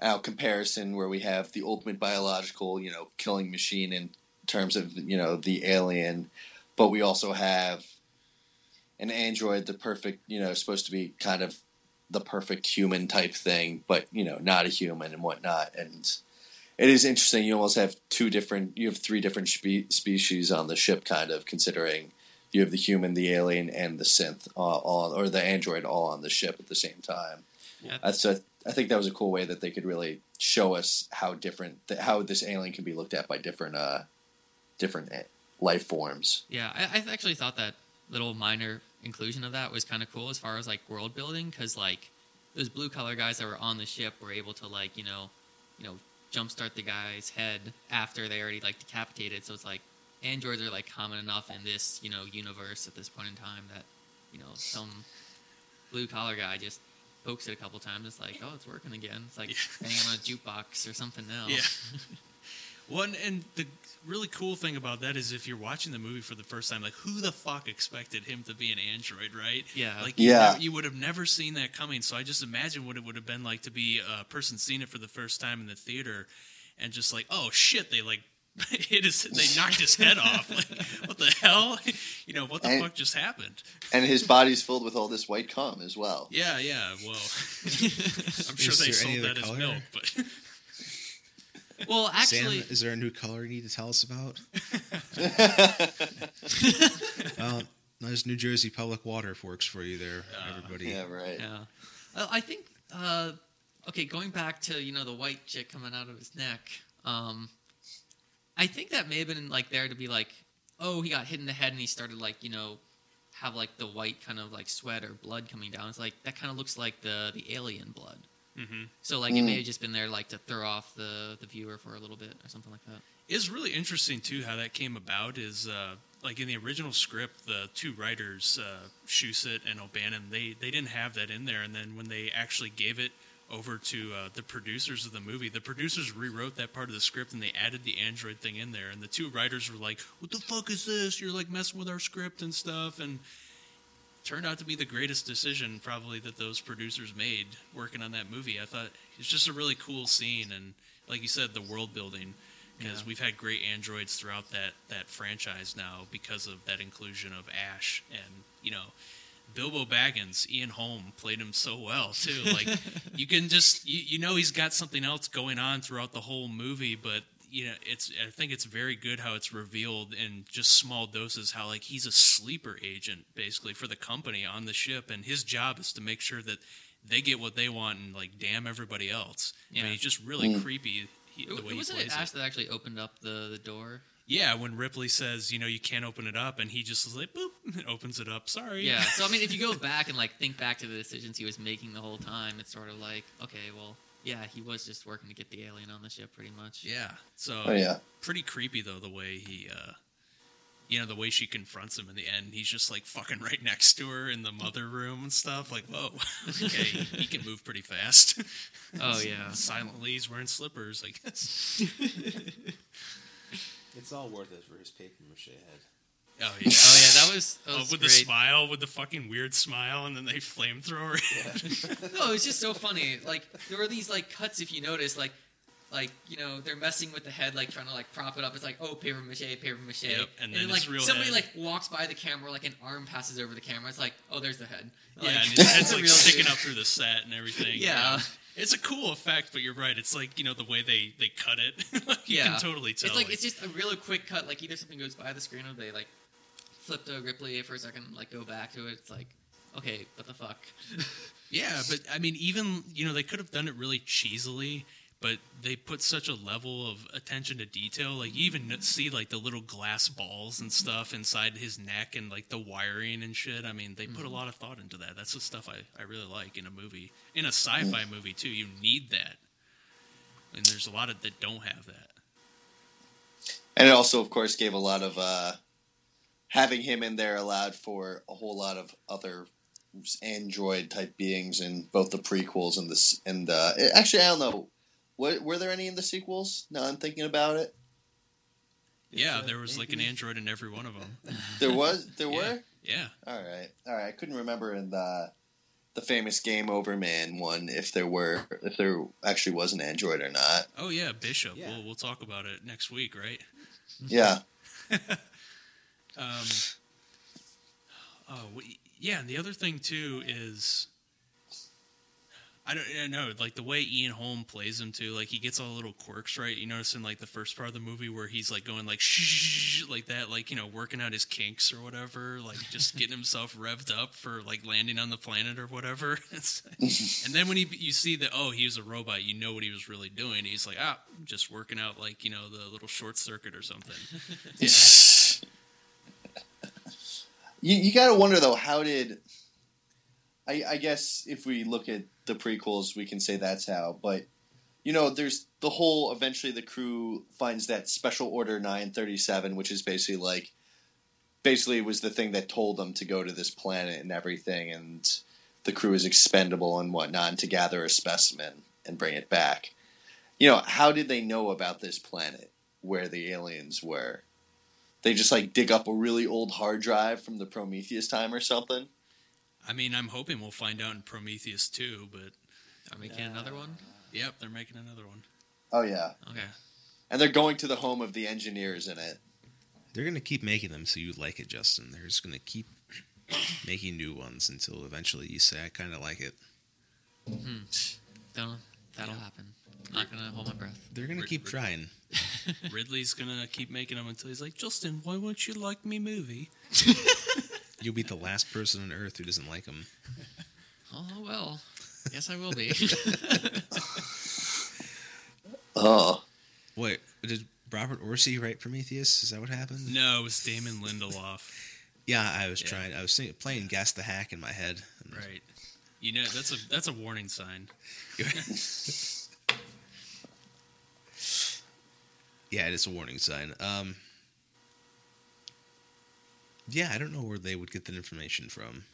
uh, comparison where we have the ultimate biological, you know, killing machine in terms of you know the alien, but we also have an android, the perfect, you know, supposed to be kind of the perfect human type thing, but you know, not a human and whatnot. And it is interesting. You almost have two different, you have three different spe- species on the ship, kind of considering you have the human, the alien, and the synth uh, all, or the android all on the ship at the same time. Yeah. That's a, I think that was a cool way that they could really show us how different, th- how this alien can be looked at by different, uh, different eh, life forms. Yeah, I, I actually thought that little minor inclusion of that was kind of cool as far as like world building because like those blue collar guys that were on the ship were able to like you know, you know, jumpstart the guy's head after they already like decapitated. So it's like androids are like common enough in this you know universe at this point in time that you know some blue collar guy just pokes it a couple times. It's like oh, it's working again. It's like Yeah. banging on a jukebox or something (laughs) now. yeah. (laughs) One and the really cool thing about that is if you're watching the movie for the first time, like who the fuck expected him to be an android, right? Yeah. Like you, Yeah. never- you would have never seen that coming. So I just imagine what it would have been like to be a person seeing it for the first time in the theater, and just like, oh shit, they like (laughs) hit his. They knocked his head off. Like, what the hell? (laughs) You know what the And- fuck just happened? And his body's filled with all this white cum as well. Yeah, yeah. Well, (laughs) I'm sure they there sold any other that as milk, but well, actually, Sam, is there a new color you need to tell us about? (laughs) (laughs) well, there's New Jersey Public Water works for you there, everybody. yeah, right. yeah. Uh, I think. Uh, okay, going back to you know the white chick coming out of his neck. Um, I think that may have been like there to be like, oh, he got hit in the head and he started like you know have like the white kind of like sweat or blood coming down. It's like that kind of looks like the the alien blood. Mhm. So like it may Mm. have just been there like to throw off the the viewer for a little bit or something like that. is really interesting too how that came about. Is uh, like in the original script, the two writers, uh, Shusett and O'Bannon, they they didn't have that in there, and then when they actually gave it over to uh, the producers of the movie, the producers rewrote that part of the script and they added the android thing in there, and the two writers were like, "What the fuck is this? You're like messing with our script and stuff," and turned out to be the greatest decision probably that those producers made working on that movie. I thought it's just a really cool scene and like you said the world building because Yeah. we've had great androids throughout that that franchise now because of that inclusion of Ash and you know Bilbo Baggins, Ian Holm played him so well too. Like (laughs) you can just you, you know he's got something else going on throughout the whole movie, but you know it's I think it's very good how it's revealed in just small doses how like he's a sleeper agent basically for the company on the ship, and his job is to make sure that they get what they want and like damn everybody else. I Yeah. mean, he's just really mm. creepy. He, the It, way it he wasn't plays it it. Ash that actually opened up the, the door. Yeah, when Ripley says, you know, you can't open it up, and he just is like, boop, (laughs) and opens it up. Sorry. Yeah. So I mean, if you go (laughs) back and like think back to the decisions he was making the whole time, it's sort of like, okay, well, yeah, he was just working to get the alien on the ship, pretty much. Yeah. So Oh yeah. pretty creepy though the way he, uh, you know, the way she confronts him in the end. He's just like fucking right next to her in the mother room and stuff. Like, whoa, (laughs) okay, he can move pretty fast. (laughs) Oh yeah. Silently, he's wearing slippers. I guess. (laughs) It's all worth it for his paper mache head. Oh yeah. Oh yeah, that was, that Oh, was with the smile, with the fucking weird smile, and then they flamethrower. it. (laughs) No, it was just so funny. Like there were these like cuts, if you notice, like like you know they're messing with the head, like trying to like prop it up. It's like oh paper mache, paper mache, Yep, and then like it's real somebody head. like walks by the camera, like an arm passes over the camera. It's like oh there's the head. Yeah, and his head's it's a like real sticking dude. up through the set and everything. Yeah. It's a cool effect, but you're right. It's like, you know, the way they, they cut it. (laughs) like, you Yeah. can totally tell. It's like it's just a really quick cut. Like either something goes by the screen or they like flip to Ripley for a second, like go back to it. It's like okay, what the fuck? (laughs) yeah, but I mean, even, you know, they could have done it really cheesily, but they put such a level of attention to detail. Like, you even see, like, the little glass balls and stuff inside his neck and, like, the wiring and shit. I mean, they put a lot of thought into that. That's the stuff I, I really like in a movie. In a sci fi movie, too. You need that. And there's a lot of that don't have that. And it also, of course, gave a lot of uh, having him in there allowed for a whole lot of other android type beings in both the prequels and this and uh, actually I don't know. What, were there any in the sequels? No, I'm thinking about it. Yeah, there was like an android in every one of them. (laughs) There was. There Yeah. were. Yeah. All right. All right. I couldn't remember in the the famous Game Over Man one if there were if there actually was an android or not. Oh yeah, Bishop. Yeah. We'll we'll talk about it next week, right? Yeah. (laughs) Um, oh yeah, and the other thing too is. I don't I know, like the way Ian Holm plays him too. Like he gets all the little quirks right. You notice in like the first part of the movie where he's like going like shh like that, like you know working out his kinks or whatever, like just getting himself revved up for like landing on the planet or whatever. (laughs) And then when he you see that oh he was a robot, you know what he was really doing. He's like ah just working out like you know the little short circuit or something. (laughs) You you got to wonder though, how did I, I guess if we look at the prequels, we can say that's how. But you know, there's the whole. Eventually, the crew finds that Special Order 937, which is basically like, basically was the thing that told them to go to this planet and everything, and the crew is expendable and whatnot, and to gather a specimen and bring it back. You know, how did they know about this planet where the aliens were? They just like dig up a really old hard drive from the Prometheus time or something. I mean, I'm hoping we'll find out in Prometheus too, but Are we making another one? yep, they're making another one. Oh yeah, Okay. and they're going to the home of the engineers in it. They're gonna keep making them so you like it, Justin. They're just gonna keep (coughs) making new ones until eventually you say, "I kind of like it." Hmm. Don't, that'll happen. I'm not gonna hold my breath. They're gonna Rid- keep rid- trying. (laughs) (laughs) Ridley's gonna keep making them until he's like, Justin, why won't you like me movie? (laughs) You'll be the last person on earth who doesn't like them. Oh well. Yes, I will be. Uh. Oh, Wait, did Robert Orci write Prometheus? Is that what happened? No, it was Damon Lindelof. Yeah, I was Yeah. trying. I was thinking, playing Gas the Hack in my head. Right. You know that's a that's a warning sign. Yeah, it is a warning sign. Um, yeah, I don't know where they would get that information from.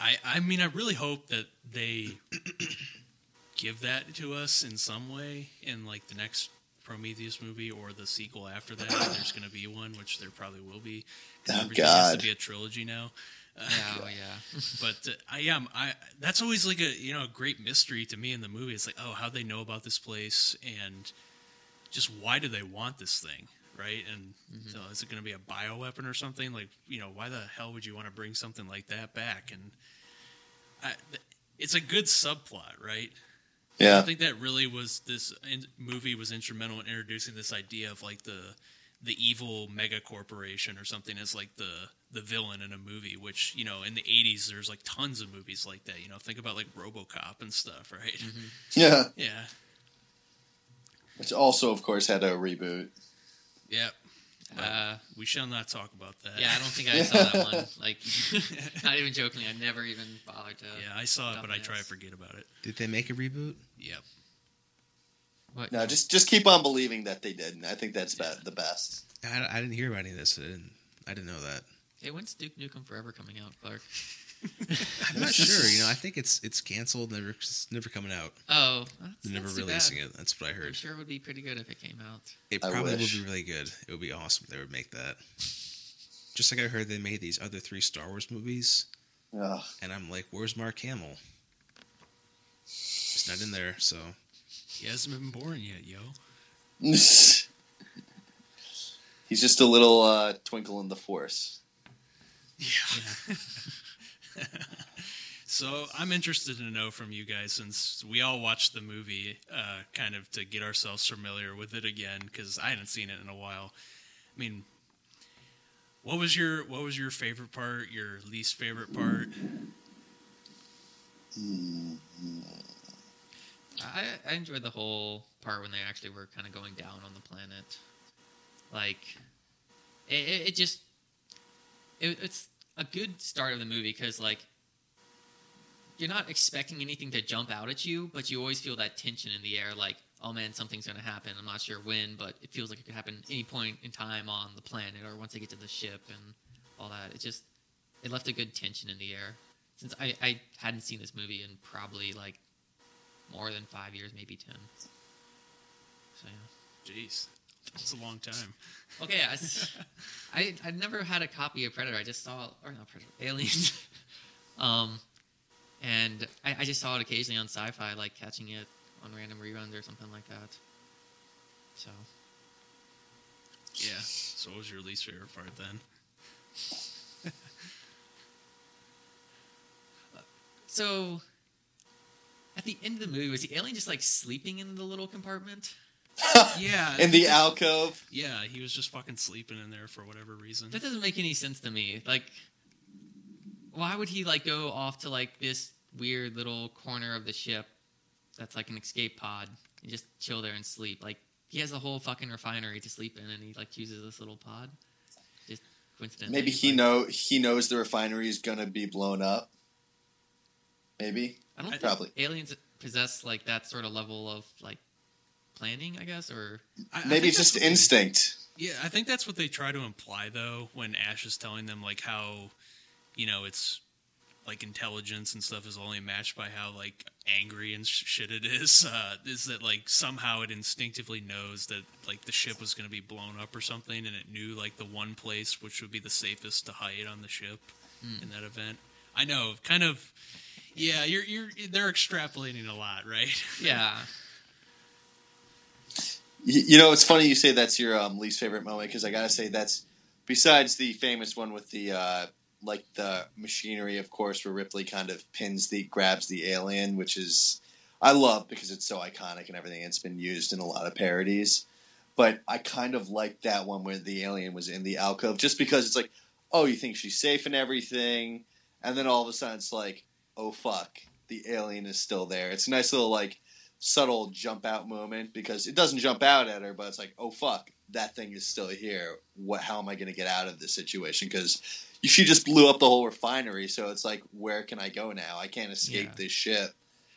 I I mean I really hope that they (coughs) give that to us in some way in like the next Prometheus movie or the sequel after that. if there's going to be one, which there probably will be. Oh, everything has God. to be a trilogy now. (laughs) yeah, oh, yeah. But uh, I am I. That's always like a you know a great mystery to me in the movie. It's like oh how they know about this place and just why do they want this thing right? And mm-hmm. so is it going to be a bioweapon or something? Like you know why the hell would you want to bring something like that back? And I, it's a good subplot, right? Yeah, I think that really was this movie was instrumental in introducing this idea of like the the evil mega corporation or something as like the the villain in a movie which you know in the 80s there's like tons of movies like that you know think about like RoboCop and stuff right mm-hmm. (laughs) Yeah. yeah Which also, of course, had a reboot. Yep. Uh, we shall not talk about that yeah, I don't think I saw that one. (laughs) Like, (laughs) not even jokingly, I never even bothered to. yeah I saw it but I try to forget about it Did they make a reboot? yep What? No, just just keep on believing that they did. I think that's be- the best. I, I didn't hear about any of this. I didn't. I didn't know that. Hey, when's Duke Nukem Forever coming out, Clark? (laughs) I'm not (laughs) sure. You know, I think it's it's canceled. Never, it's never coming out. Oh, that's, They're never too releasing bad. it. That's what I I'm heard. sure it would be pretty good if it came out. It I probably would be really good. It would be awesome if they would make that. Just like I heard they made these other three Star Wars movies, Ugh. and I'm like, where's Mark Hamill? He's not in there, so he hasn't been born yet yo (laughs) He's just a little uh, twinkle in the force. Yeah. (laughs) so I'm interested to know from you guys since we all watched the movie, uh, kind of to get ourselves familiar with it again because I hadn't seen it in a while. I mean, what was your what was your favorite part? Your least favorite part? I, I enjoyed the whole part when they actually were kind of going down on the planet. Like, it, it, it just it, it's a good start of the movie because like you're not expecting anything to jump out at you, but you always feel that tension in the air. Like, oh man, something's gonna happen. I'm not sure when, but it feels like it could happen any point in time on the planet or once they get to the ship and all that. It just it left a good tension in the air. Since I, I hadn't seen this movie in probably like more than five years, maybe ten. So yeah. Jeez, that's a long time. Okay, I, (laughs) I I never had a copy of Predator. I just saw or not Predator, Aliens. (laughs) um, and I, I just saw it occasionally on Sci-Fi, like catching it on random reruns or something like that. So Yeah. So what was your least favorite part then? (laughs) so at the end of the movie, was the alien just like sleeping in the little compartment? (laughs) Yeah. In the alcove. Yeah, he was just fucking sleeping in there for whatever reason. That doesn't make any sense to me. Like, why would he like go off to like this weird little corner of the ship that's like an escape pod and just chill there and sleep? Like, he has a whole fucking refinery to sleep in, and he like chooses this little pod. Just coincidentally. Maybe he like, know he knows the refinery is gonna be blown up. Maybe. I don't think Probably. aliens possess like that sort of level of like planning, I guess, or I- I Maybe think it's just what they- instinct. Yeah, I think that's what they try to imply though when Ash is telling them like how you know it's like intelligence and stuff is only matched by how like angry and sh- shit it is. (laughs) Uh, is that like somehow it instinctively knows that like the ship was going to be blown up or something, and it knew like the one place which would be the safest to hide on the ship in that event. I know, kind of. Yeah, you're you're they're extrapolating a lot, right? yeah. (laughs) You, know, it's funny you say that's your um, least favorite moment because I gotta say that's besides the famous one with the uh, like the machinery, of course, where Ripley kind of pins the grabs the alien, which is I love because it's so iconic and everything. It's been used in a lot of parodies, but I kind of like that one where the alien was in the alcove, just because it's like, oh, you think she's safe and everything, and then all of a sudden it's like, oh fuck, the alien is still there. It's a nice little like subtle jump out moment because it doesn't jump out at her, but it's like, oh fuck, that thing is still here. What? How am I going to get out of this situation? Because she just blew up the whole refinery, so it's like, where can I go now? I can't escape Yeah. this ship.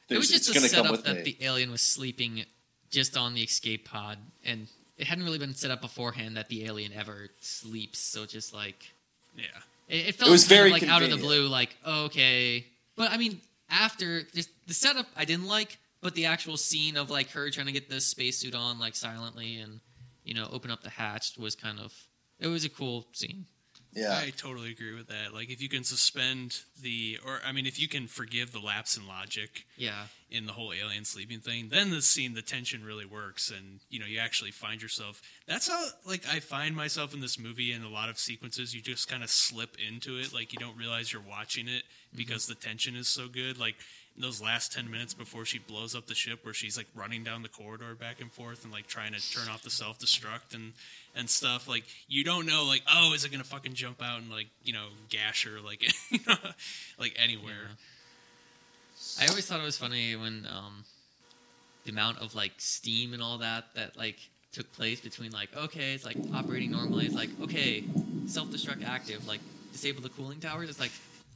It was There's- just a gonna come setup with that me. the alien was sleeping just on the escape pod, and it hadn't really been set up beforehand that the alien ever sleeps. So just like Yeah. it, it felt was very like out of the blue, like oh, okay. But I mean, after just the setup, I didn't like, but the actual scene of like her trying to get the spacesuit on like silently and you know open up the hatch was kind of it was a cool scene. yeah. I totally agree with that. Like, if you can suspend the, or I mean, if you can forgive the lapse in logic Yeah, in the whole alien sleeping thing, then the scene, the tension really works, and you know, you actually find yourself. That's how, like, I find myself in this movie in a lot of sequences. You just kind of slip into it, like you don't realize you're watching it mm-hmm. because the tension is so good. Like in those last ten minutes before she blows up the ship, where she's like running down the corridor back and forth and like trying to turn off the self destruct and and stuff. Like you don't know, like, oh, is it gonna fucking jump out and like you know gash her like (laughs) like anywhere. I always thought it was funny when um, the amount of like steam and all that that like took place between like okay, it's like operating normally. It's like okay, self destruct active, like disable the cooling towers. It's like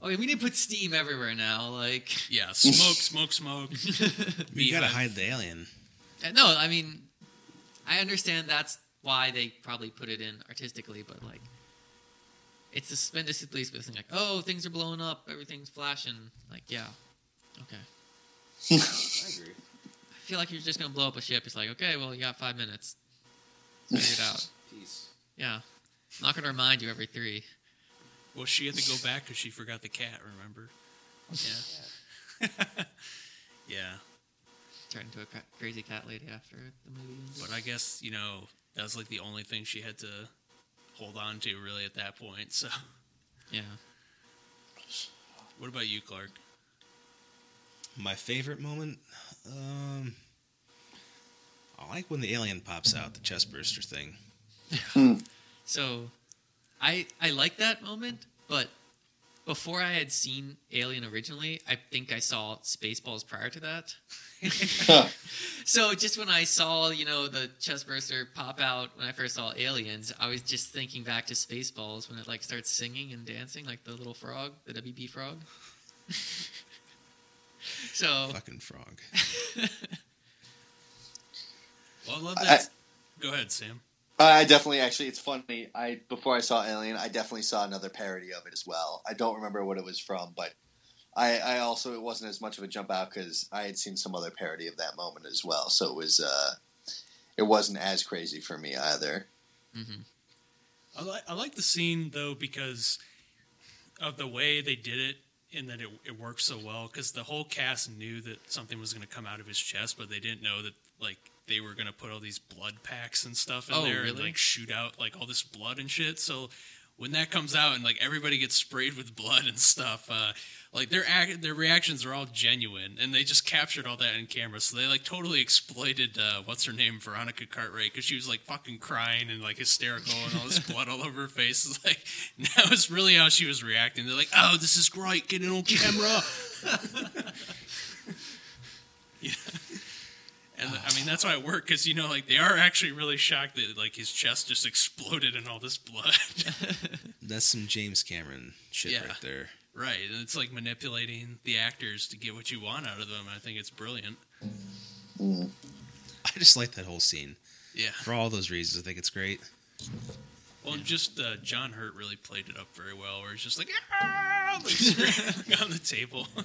okay, we need to put steam everywhere now. Like Yeah, smoke, smoke, smoke. (laughs) You gotta hide the alien. Uh, no, I mean I understand that's why they probably put it in artistically, but like. It's a suspendedly thing, like, oh, things are blowing up, everything's flashing. Like, yeah, okay. (laughs) I agree. I feel like you're just gonna blow up a ship. It's like, okay, well, you got five minutes. Figure it out. Peace. Yeah, I'm not gonna remind you every three. Well, she had to go back because she forgot the cat. Remember? Yeah. (laughs) yeah, Turned into a cra- crazy cat lady after the movie. but I guess you know that was like the only thing she had to hold on to really at that point. So, Yeah, what about you, Clark? My favorite moment, um, I like when the alien pops out, the chest burster thing. (laughs) so I I like that moment, but before I had seen Alien originally, I think I saw Spaceballs prior to that. (laughs) So just when I saw, you know, the chest burster pop out when I first saw Aliens, I was just thinking back to Spaceballs when it like starts singing and dancing like the little frog, the WB frog. (laughs) so Fucking frog. (laughs) Well, I love I- that. Go ahead, Sam. I definitely actually it's funny. I before I saw Alien, I definitely saw another parody of it as well. I don't remember what it was from, but I, I also it wasn't as much of a jump out because I had seen some other parody of that moment as well. So it was uh, it wasn't as crazy for me either. Mm-hmm. I like I like the scene though because of the way they did it and that it, it worked so well because the whole cast knew that something was going to come out of his chest but they didn't know that like they were going to put all these blood packs and stuff in Oh, there and like shoot out like all this blood and shit. So when that comes out and like everybody gets sprayed with blood and stuff uh like their act, their reactions are all genuine and they just captured all that in camera. So they like totally exploited uh what's her name veronica cartwright because she was like fucking crying and like hysterical and all this (laughs) blood all over her face. It's like (laughs) that was really how she was reacting. They're like oh this is great. Get it on camera. (laughs) Yeah and I mean that's why it worked because you know like they are actually really shocked that like his chest just exploded in all this blood (laughs) That's some James Cameron shit Yeah. right there. Right, and it's like manipulating the actors to get what you want out of them. I think it's brilliant. I just like that whole scene. Yeah. For all those reasons, I think it's great. Well, just uh, John Hurt really played it up very well, where he's just like, "Ah!" (laughs) like on the table. (laughs)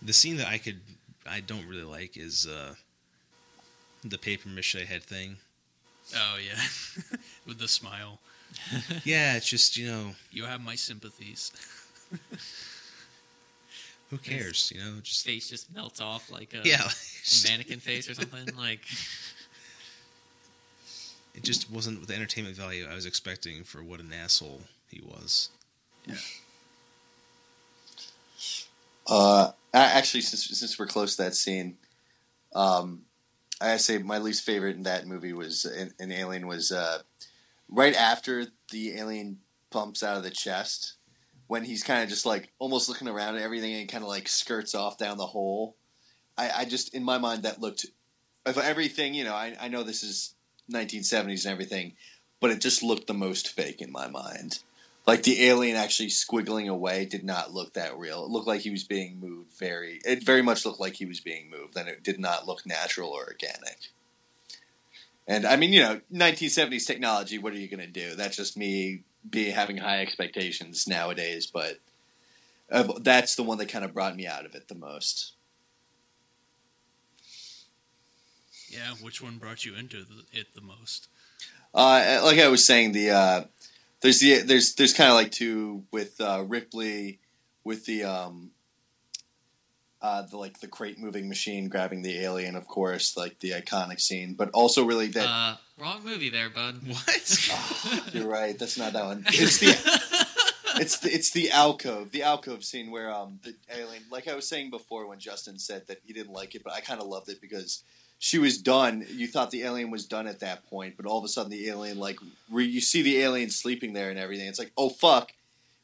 The scene that I could, I don't really like is uh, the paper mache head thing. oh yeah, (laughs) with the smile. (laughs) Yeah, it's just you know You have my sympathies. (laughs) who cares? You know, just face just melts off like a, yeah. a mannequin face or something. Like it just wasn't the entertainment value I was expecting for what an asshole he was. Uh, actually, since since we're close to that scene, um, I say my least favorite in that movie was in Alien was uh, right after the alien pumps out of the chest when he's kind of just like almost looking around at everything and kind of like skirts off down the hole. I, I just in my mind that looked of everything. You know, I, I know this is 1970s and everything, but it just looked the most fake in my mind. Like the alien actually squiggling away did not look that real. It looked like he was being moved very. It very much looked like he was being moved, and it did not look natural or organic. And I mean, you know, 1970s technology. What are you going to do? That's just me be having high expectations nowadays. But uh, that's the one that kind of brought me out of it the most. Yeah, which one brought you into the, it the most? Uh, like I was saying, the uh, there's the there's there's kind of like two with uh, Ripley with the um uh the like the crate moving machine grabbing the alien, of course, like the iconic scene, but also really that Uh, wrong movie there, bud. (laughs) What? (laughs) you're right, that's not that one. It's the it's the it's the alcove, the alcove scene where um the alien, like I was saying before when Justin said that he didn't like it, but I kind of loved it because she was done. You thought the alien was done at that point, but all of a sudden the alien like re- you see the alien sleeping there and everything. It's like oh fuck,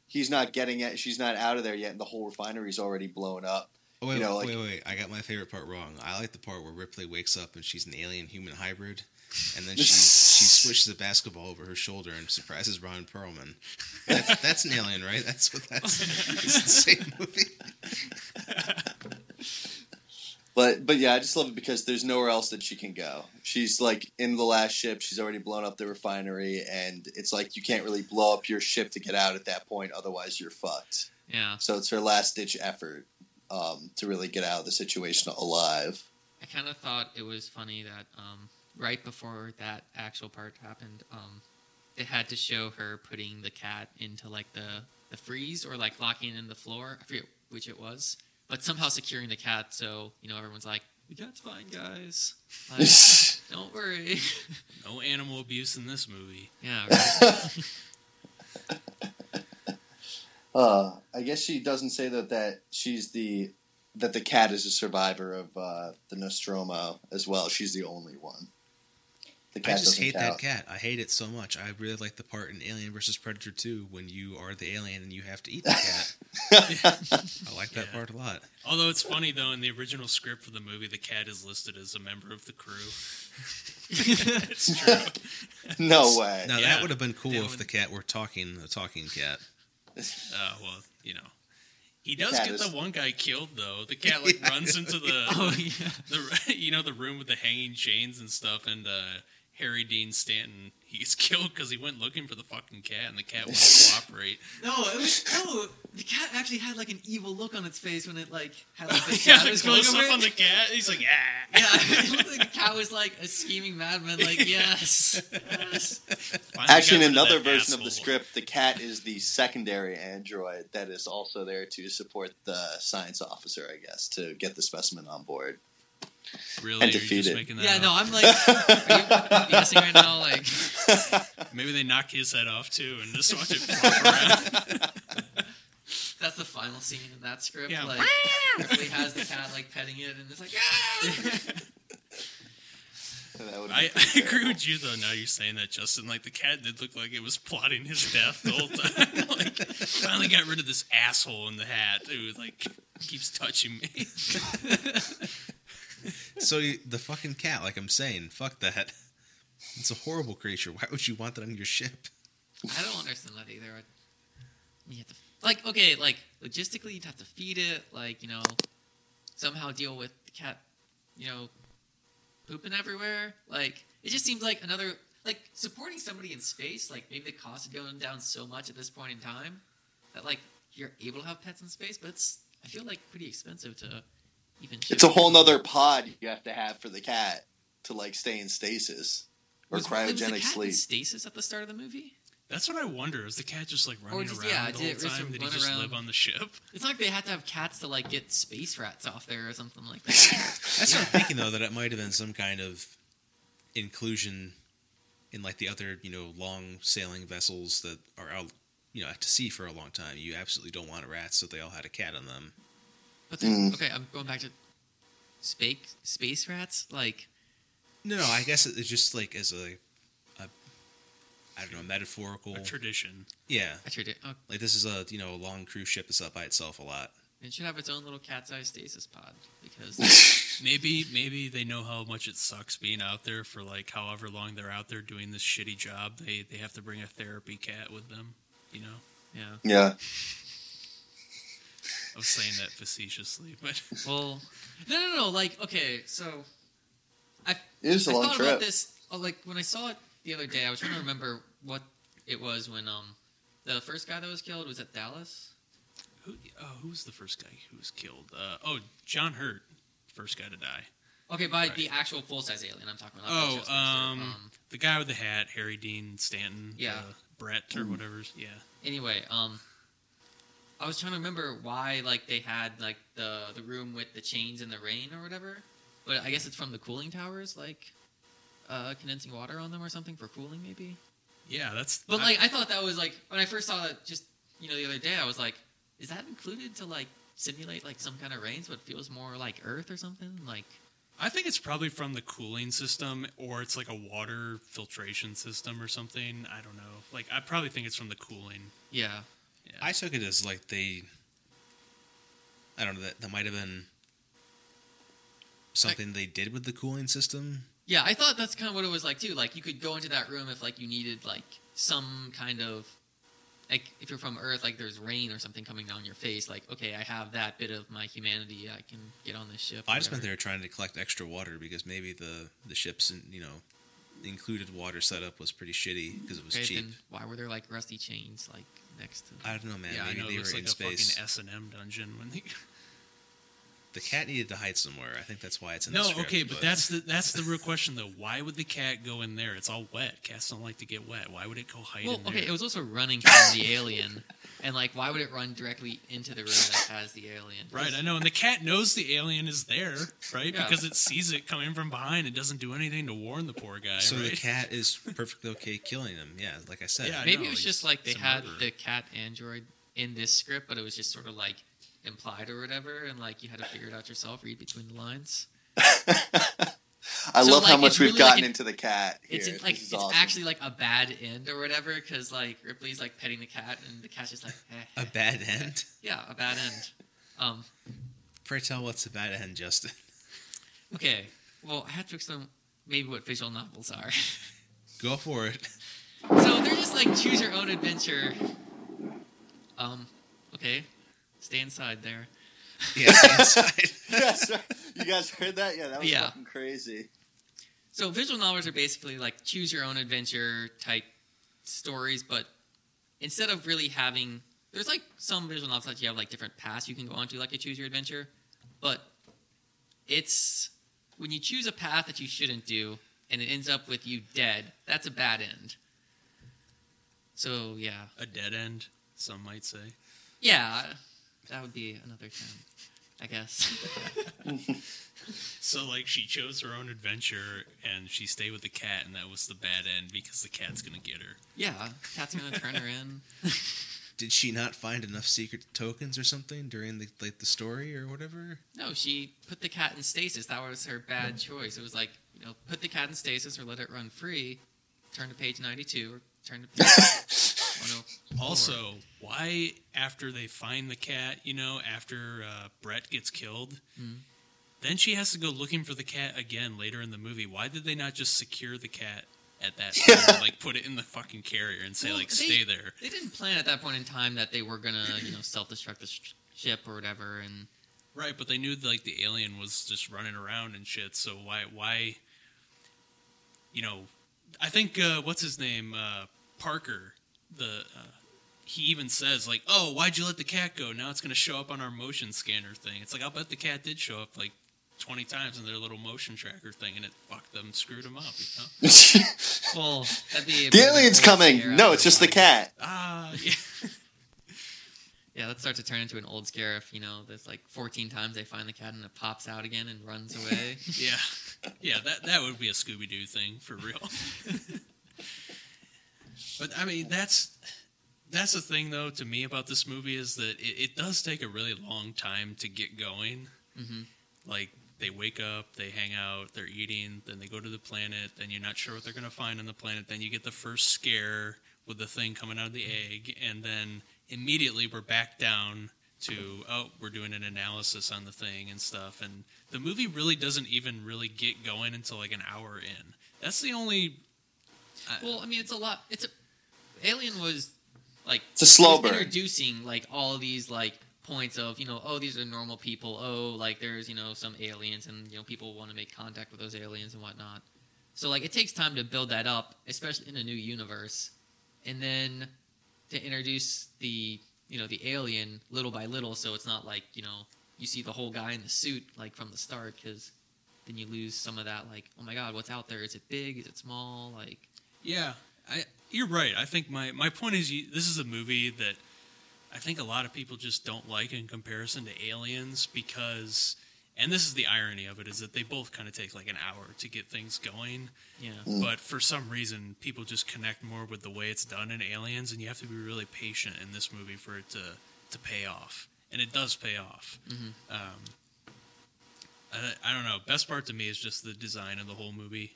he's not getting it. She's not out of there yet, and the whole refinery's already blown up. Oh, wait, You know, wait, like- wait, wait! I got my favorite part wrong. I like the part where Ripley wakes up and she's an alien human hybrid, and then (laughs) she she swishes a basketball over her shoulder and surprises Ron Perlman. (laughs) That's, that's an alien, right? That's what that's. It's the same movie. (laughs) But but yeah, I just love it because there's nowhere else that she can go. She's like in the last ship. She's already blown up the refinery, and it's like you can't really blow up your ship to get out at that point. Otherwise, you're fucked. Yeah, So it's her last ditch effort um, to really get out of the situation alive. I kind of thought it was funny that um, right before that actual part happened, um, they had to show her putting the cat into like the the freeze or like locking in the floor. I forget which it was, but somehow securing the cat. So you know everyone's like, "The cat's fine, guys. (laughs) Like, don't worry." No animal abuse in this movie. yeah, right. (laughs) uh, I guess she doesn't say that that she's the that the cat is a survivor of uh, the Nostromo as well. She's the only one. The I just hate count. that cat. I hate it so much. I really like the part in Alien versus Predator 2 when you are the alien and you have to eat the cat. (laughs) I like that Yeah. part a lot. Although it's funny though, in the original script for the movie, the cat is listed as a member of the crew. (laughs) it's true. no way. Now Yeah. that would have been cool Yeah, if when- the cat were talking, a talking cat. Uh, well, you know, he does cat get is- the one guy killed though. The cat (laughs) like Yeah, runs into the oh yeah. the you know the room with the hanging chains and stuff, and uh, Harry Dean Stanton he's (laughs) killed because he went looking for the fucking cat, and the cat won't (laughs) cooperate. No, it was no. The cat actually had like an evil look on its face when it like had like the (laughs) yeah, the shadows going close over up it. on the cat. He's like, ah. Yeah, it looked like the cat was like a scheming madman. Like, yes, yes. Actually, in rid of another that version of the script, the cat is the secondary android that is also there to support the science officer, I guess, to get the specimen on board. Really, and You're just making that Yeah, up? no, I'm like, are you guessing right now? Like, (laughs) Maybe they knock his head off too, and just watch it flop around. (laughs) that's the final scene in that script. Yeah. Like, Ripley has the cat like petting it, and it's like, ah! (laughs) I, I agree with you though. Now you're saying that, Justin. Like the cat did look like it was plotting his death the whole time. like finally got rid of this asshole in the hat who like keeps touching me. So the fucking cat, like I'm saying, fuck that. (laughs) It's a horrible creature. Why would you want that on your ship? I don't understand that either. You have to, like, okay, like logistically, you'd have to feed it, like, you know, somehow deal with the cat, you know, pooping everywhere. Like, it just seems like another, like, supporting somebody in space. Like, maybe the cost is going down so much at this point in time that, like, you're able to have pets in space, but it's, I feel like, pretty expensive to even. It's a whole people. nother pod you have to have for the cat to like stay in stasis or Was- was the cryogenic cat in sleep. stasis at the start of the movie. That's what I wonder. Is the cat just like running just- around yeah, the did it whole time? Did he just around? live on the ship? It's not like they had to have cats to like get space rats off there or something like that. That's what I'm thinking though. That it might have been some kind of inclusion in like the other you know long sailing vessels that are out you know to sea for a long time, you absolutely don't want rats, so they all had a cat on them. But then, Mm. okay, I'm going back to space space rats. Like, No, no, I guess it's just like as a, a I don't know, metaphorical. A tradition. yeah, I tried it. Oh, like this is a you know a long cruise ship that's up by itself a lot. it should have its own little cat's eye stasis pod because (laughs) Maybe maybe they know how much it sucks being out there for like however long they're out there doing this shitty job. They they have to bring a therapy cat with them. You know, yeah. Yeah. I was saying that facetiously, but Well, no, no, no. Like, okay, so I It was a I long thought trip. about this. Oh, like when I saw it the other day, I was trying to remember what it was when um the first guy that was killed was at Dallas. who oh, who was the first guy who was killed? Uh, oh, John Hurt, first guy to die. Okay, by Right. the actual full size alien, I'm talking about. Oh, the um, um, the guy with the hat, Harry Dean Stanton. Yeah. uh, Brett or whatever. Yeah. anyway, um, I was trying to remember why like they had like the the room with the chains in the rain or whatever, but I guess it's from the cooling towers, like uh, condensing water on them or something for cooling, maybe. Yeah, that's. But I- like I thought that was like when I first saw it just you know the other day, I was like, is that included to like simulate like some kind of rain so it feels more like Earth or something? Like I think it's probably from the cooling system, or it's like a water filtration system or something. I don't know. Like, I probably think it's from the cooling. yeah, Yeah. I took it as like they. I don't know that that might have been something they did with the cooling system. yeah. I thought that's kind of what it was like too. Like you could go into that room if like you needed like some kind of like if you're from Earth, like there's rain or something coming down your face. Like okay, I have that bit of my humanity. I can get on this ship. I just went there trying to collect extra water because maybe the the ship's you know included water setup was pretty shitty because it was Okay, cheap. then why were there like rusty chains like next to? I don't know, man. yeah, I maybe know. they It were like in a space. fucking S and M dungeon when they. The cat needed to hide somewhere. I think that's why it's in no, the script. No, okay, but that's the that's the real question though. Why would the cat go in there? It's all wet. Cats don't like to get wet. Why would it go hide Well, in there? okay, it was also running from the alien, and like, why would it run directly into the room that has the alien? Right, I know, and the cat knows the alien is there, right? Yeah. Because it sees it coming from behind. It doesn't do anything to warn the poor guy. so right? the cat is perfectly okay killing him. Yeah, like I said. Yeah, I Maybe know, it was he's- just like they had murderer. the cat android in this script, but it was just sort of like implied or whatever, and like you had to figure it out yourself, read between the lines. (laughs) I So, love how much we've really gotten like- into the cat here. It's like it's awesome. actually like a bad end or whatever, because like Ripley's like petting the cat, and the cat's just like, eh, A eh. bad end. yeah, a bad end. Um, Pray tell what's a bad end, Justin. okay, well, I have to explain maybe what visual novels are. (laughs) Go for it. So they're just like choose your own adventure. Um, okay, stay inside there. (laughs) Yeah, stay inside. (laughs) yes, sir. You guys heard that? Yeah, that was Yeah. fucking crazy. So visual novels are basically like choose your own adventure type stories, but instead of really having, there's like some visual novels that you have like different paths you can go onto, like a choose your adventure, but it's when you choose a path that you shouldn't do and it ends up with you dead. That's a bad end. So yeah, a dead end, some might say. yeah, that would be another term, I guess. So like she chose her own adventure and she stayed with the cat, and that was the bad end because the cat's gonna get her. yeah, cat's gonna turn her in. (laughs) Did she not find enough secret tokens or something during the like the story or whatever? No, she put the cat in stasis. That was her bad choice. It was like, you know, put the cat in stasis or let it run free. Turn to page 92 or turn to page. (laughs) Also, why after they find the cat, you know, after uh, Brett gets killed, Mhm. then she has to go looking for the cat again later in the movie. Why did they not just secure the cat at that (laughs) time, like put it in the fucking carrier and say Well, like they- stay there? They didn't plan at that point in time that they were going to, you know, self destruct the sh- ship or whatever. And Right, but they knew like the alien was just running around and shit. So why why you know, I think uh what's his name uh Parker the uh, he even says like, "Oh, why'd you let the cat go? Now it's going to show up on our motion scanner thing." It's like, "I'll bet the cat did show up like 20 times in their little motion tracker thing and it fucked them, screwed them up, you know?" the (laughs) well, that'd be a bit of an alien's coming. No, it's just the cat. Ah, yeah. (laughs) Yeah, that starts to turn into an old scare if you know there's like 14 times they find the cat and it pops out again and runs away. (laughs) Yeah. Yeah, that that would be a Scooby Doo thing for real. But I mean, that's that's the thing though to me about this movie is that it, it does take a really long time to get going. hmm Like they wake up, they hang out, they're eating, then they go to the planet, then you're not sure what they're gonna find on the planet, then you get the first scare with the thing coming out of the egg, and then immediately we're back down to oh we're doing an analysis on the thing and stuff and the movie really doesn't even really get going until like an hour in that's the only I- Well, I mean, it's a lot. It's a Alien was like It's a slow burn. introducing like all these like points of you know oh these are normal people oh like there's you know some aliens and you know people want to make contact with those aliens and whatnot. So like it takes time to build that up, especially in a new universe, and then to introduce the you know the alien little by little. So it's not like you know you see the whole guy in the suit like from the start because then you lose some of that like oh my god what's out there is it big is it small like Yeah, I, you're right. I think my, my point is you, this is a movie that I think a lot of people just don't like in comparison to Aliens because, and this is the irony of it, is that they both kind of take like an hour to get things going. yeah. Mm. But for some reason, people just connect more with the way it's done in Aliens, and you have to be really patient in this movie for it to, to pay off. And it does pay off. Mhm. Um, I, I don't know. Best part to me is just the design of the whole movie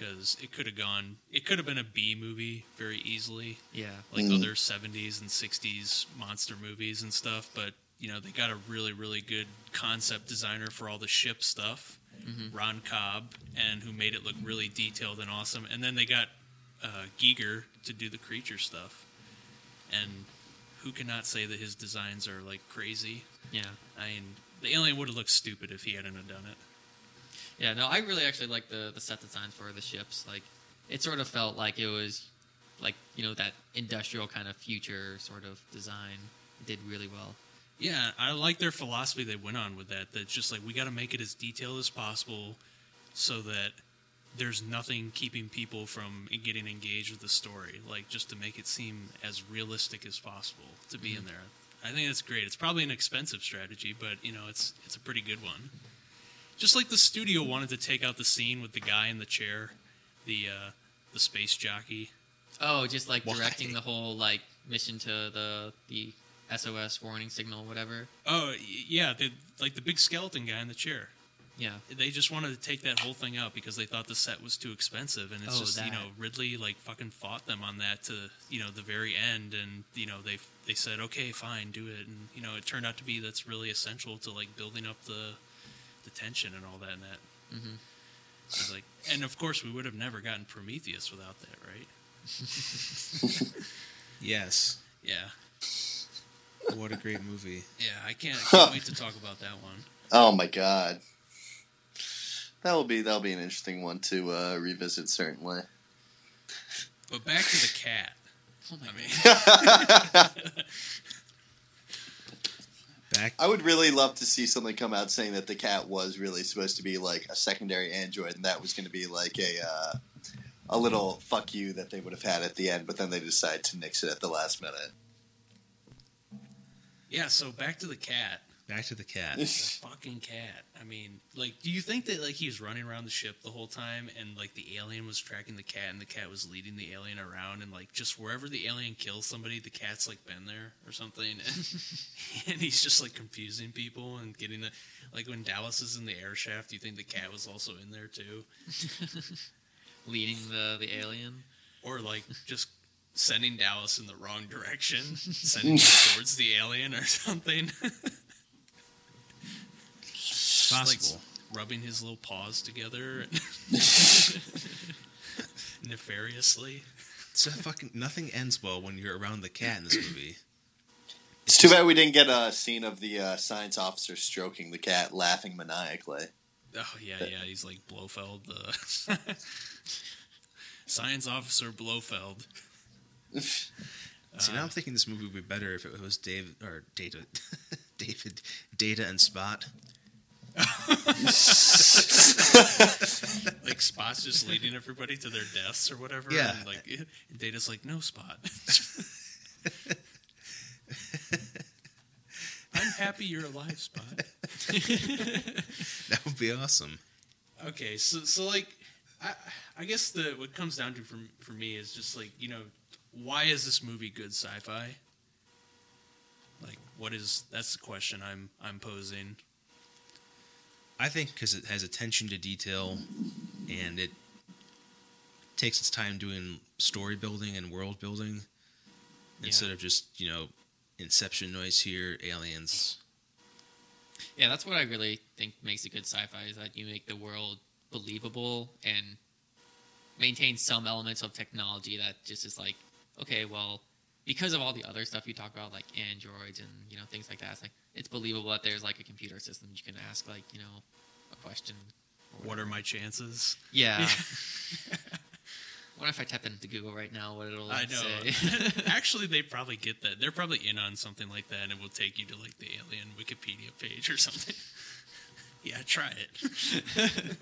because it could have gone. It could have been a B movie very easily, Yeah. like Mm. other '70s and '60s monster movies and stuff. But you know, they got a really, really good concept designer for all the ship stuff, Mhm. Ron Cobb, and who made it look really detailed and awesome. And then they got uh, Giger to do the creature stuff, and who cannot say that his designs are like crazy? Yeah. I mean, the alien would have looked stupid if he hadn't have done it. Yeah. No, I really actually like the the set designs for the ships. Like, it sort of felt like it was like you know that industrial kind of future sort of design. It did really well. Yeah, I like their philosophy they went on with that. That's just like we got to make it as detailed as possible, so that there's nothing keeping people from getting engaged with the story. Like just to make it seem as realistic as possible to be mm-hmm. in there. I think that's great. It's probably an expensive strategy, but you know, it's it's a pretty good one. Just like the studio wanted to take out the scene with the guy in the chair, the uh, the space jockey. Oh, just like Why? directing the whole like mission to the the SOS warning signal, whatever. Oh yeah, the, like the big skeleton guy in the chair. Yeah. they just wanted to take that whole thing out because they thought the set was too expensive and it's Oh, just you know ridley like fucking fought them on that to you know the very end and you know they they said okay fine do it and you know it turned out to be that's really essential to like building up the the tension and all that and that hmm It's like and of course we would have never gotten prometheus without that right (laughs) Yes. yeah What a great movie. yeah i can't, I can't wait to talk about that one Oh my god. That will be that'll be an interesting one to uh, revisit certainly. but back to the cat Oh my i god. mean (laughs) (laughs) Back. I would really love to see something come out saying that the cat was really supposed to be like a secondary android, and that was going to be like a uh, a little fuck you that they would have had at the end, but then they decided to nix it at the last minute. yeah so back to the cat Back to the cat. The fucking cat. I mean, like, do you think that like he was running around the ship the whole time, and like the alien was tracking the cat, and the cat was leading the alien around, and like just wherever the alien kills somebody, the cat's like been there or something, (laughs) and, he's just like confusing people and getting the like when Dallas is in the air shaft, do you think the cat was also in there too, (laughs) Leading the the alien. or like just sending Dallas in the wrong direction, sending him (laughs) towards the alien or something? Possible. Like rubbing his little paws together (laughs) nefariously. So fucking nothing ends well when you're around the cat in this movie. It's too bad we didn't get a scene of the uh, science officer stroking the cat, laughing maniacally. Oh yeah, yeah, he's like Blofeld, the (laughs) science officer Blofeld. (laughs) See, now I'm thinking this movie would be better if it was Dave or Data, David, Data and Spot. (laughs) Like Spot's just leading everybody to their deaths or whatever. Yeah. And like and Data's like, no Spot. (laughs) I'm happy you're alive, Spot. (laughs) That would be awesome. Okay, so so like, I I guess the what comes down to for for me is just like you know why is this movie good sci-fi? Like, what is that's the question I'm I'm posing. I think because it has attention to detail, and it takes its time doing story building and world building, instead of just you know Inception noise here, aliens. Yeah, that's what I really think makes a good sci-fi is that you make the world believable and maintain some elements of technology that just is like, okay, well, because of all the other stuff you talk about, like androids and you know things like that, it's like it's believable that there's like a computer system you can ask like you know a question. What are my chances? Yeah. (laughs) what if I type that into Google right now? What it'll I know. say? (laughs) (laughs) Actually, they probably get that. They're probably in on something like that, and it will take you to like the alien Wikipedia page or something. yeah, try it.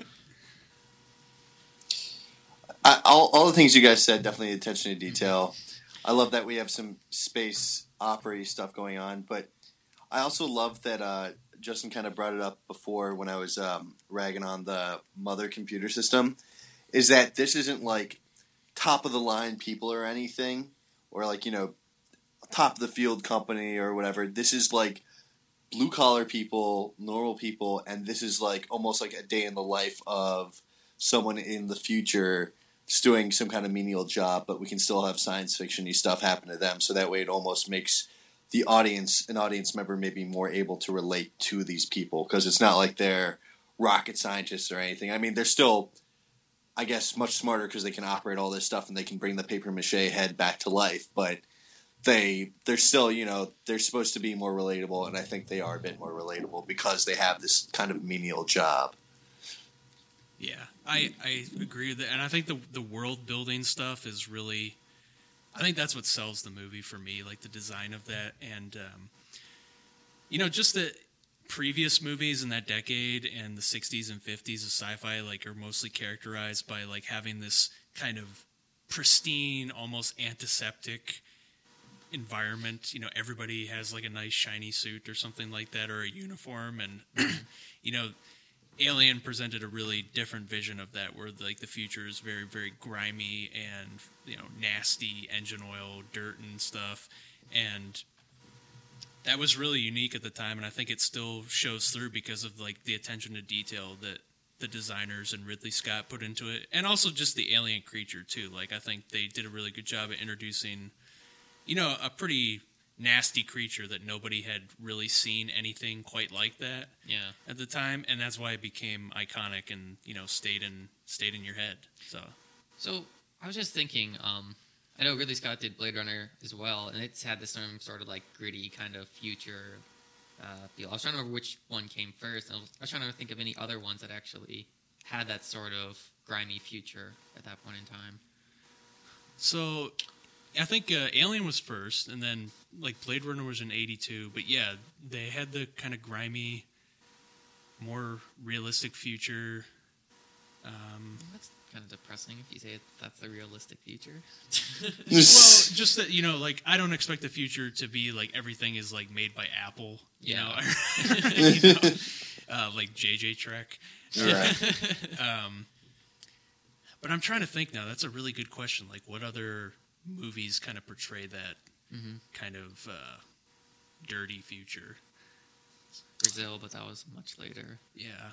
I, all, all the things you guys said, definitely attention to detail. I love that we have some space opera stuff going on, but I also love that uh, Justin kind of brought it up before when I was um, ragging on the mother computer system. Is that this isn't like top of the line people or anything, or like you know top of the field company or whatever. This is like blue collar people, normal people, and this is like almost like a day in the life of someone in the future just doing some kind of menial job, but we can still have science fictiony stuff happen to them. So that way, it almost makes the audience, an audience member, maybe more able to relate to these people because it's not like they're rocket scientists or anything. I mean, they're still, I guess, much smarter because they can operate all this stuff and they can bring the paper mache head back to life, but. They they're still you know they're supposed to be more relatable and I think they are a bit more relatable because they have this kind of menial job. Yeah, I I agree with that, and I think the the world building stuff is really, I think that's what sells the movie for me, like the design of that, and um, you know, just the previous movies in that decade and the 60s and 50s of sci-fi like are mostly characterized by like having this kind of pristine almost antiseptic environment. You know everybody has like a nice shiny suit or something like that or a uniform and (clears throat) you know Alien presented a really different vision of that, where like the future is very, very grimy and you know nasty engine oil, dirt and stuff, and that was really unique at the time, and I think it still shows through because of like the attention to detail that the designers and Ridley Scott put into it, and also just the alien creature too. Like I think they did a really good job at introducing, you know, a pretty nasty creature that nobody had really seen anything quite like that yeah. at the time, and that's why it became iconic and you know stayed in stayed in your head. So So I was just thinking, um, I know Ridley Scott did Blade Runner as well, and it's had this same sort of like gritty kind of future uh, feel. I was trying to remember which one came first. And I was, I was trying to think of any other ones that actually had that sort of grimy future at that point in time. so I think uh, Alien was first, and then like Blade Runner was in '82. But yeah, they had the kind of grimy, more realistic future. Um, That's kind of depressing if you say it, that's the realistic future. (laughs) (laughs) well, just that you know, like I don't expect the future to be like everything is like made by Apple. You Yeah. know, you (laughs) know, uh, like JJ Trek. Right. Um, but I'm trying to think now. That's a really good question. Like, what other movies kind of portray that hmm kind of uh, dirty future? Brazil, but that was much later. Yeah.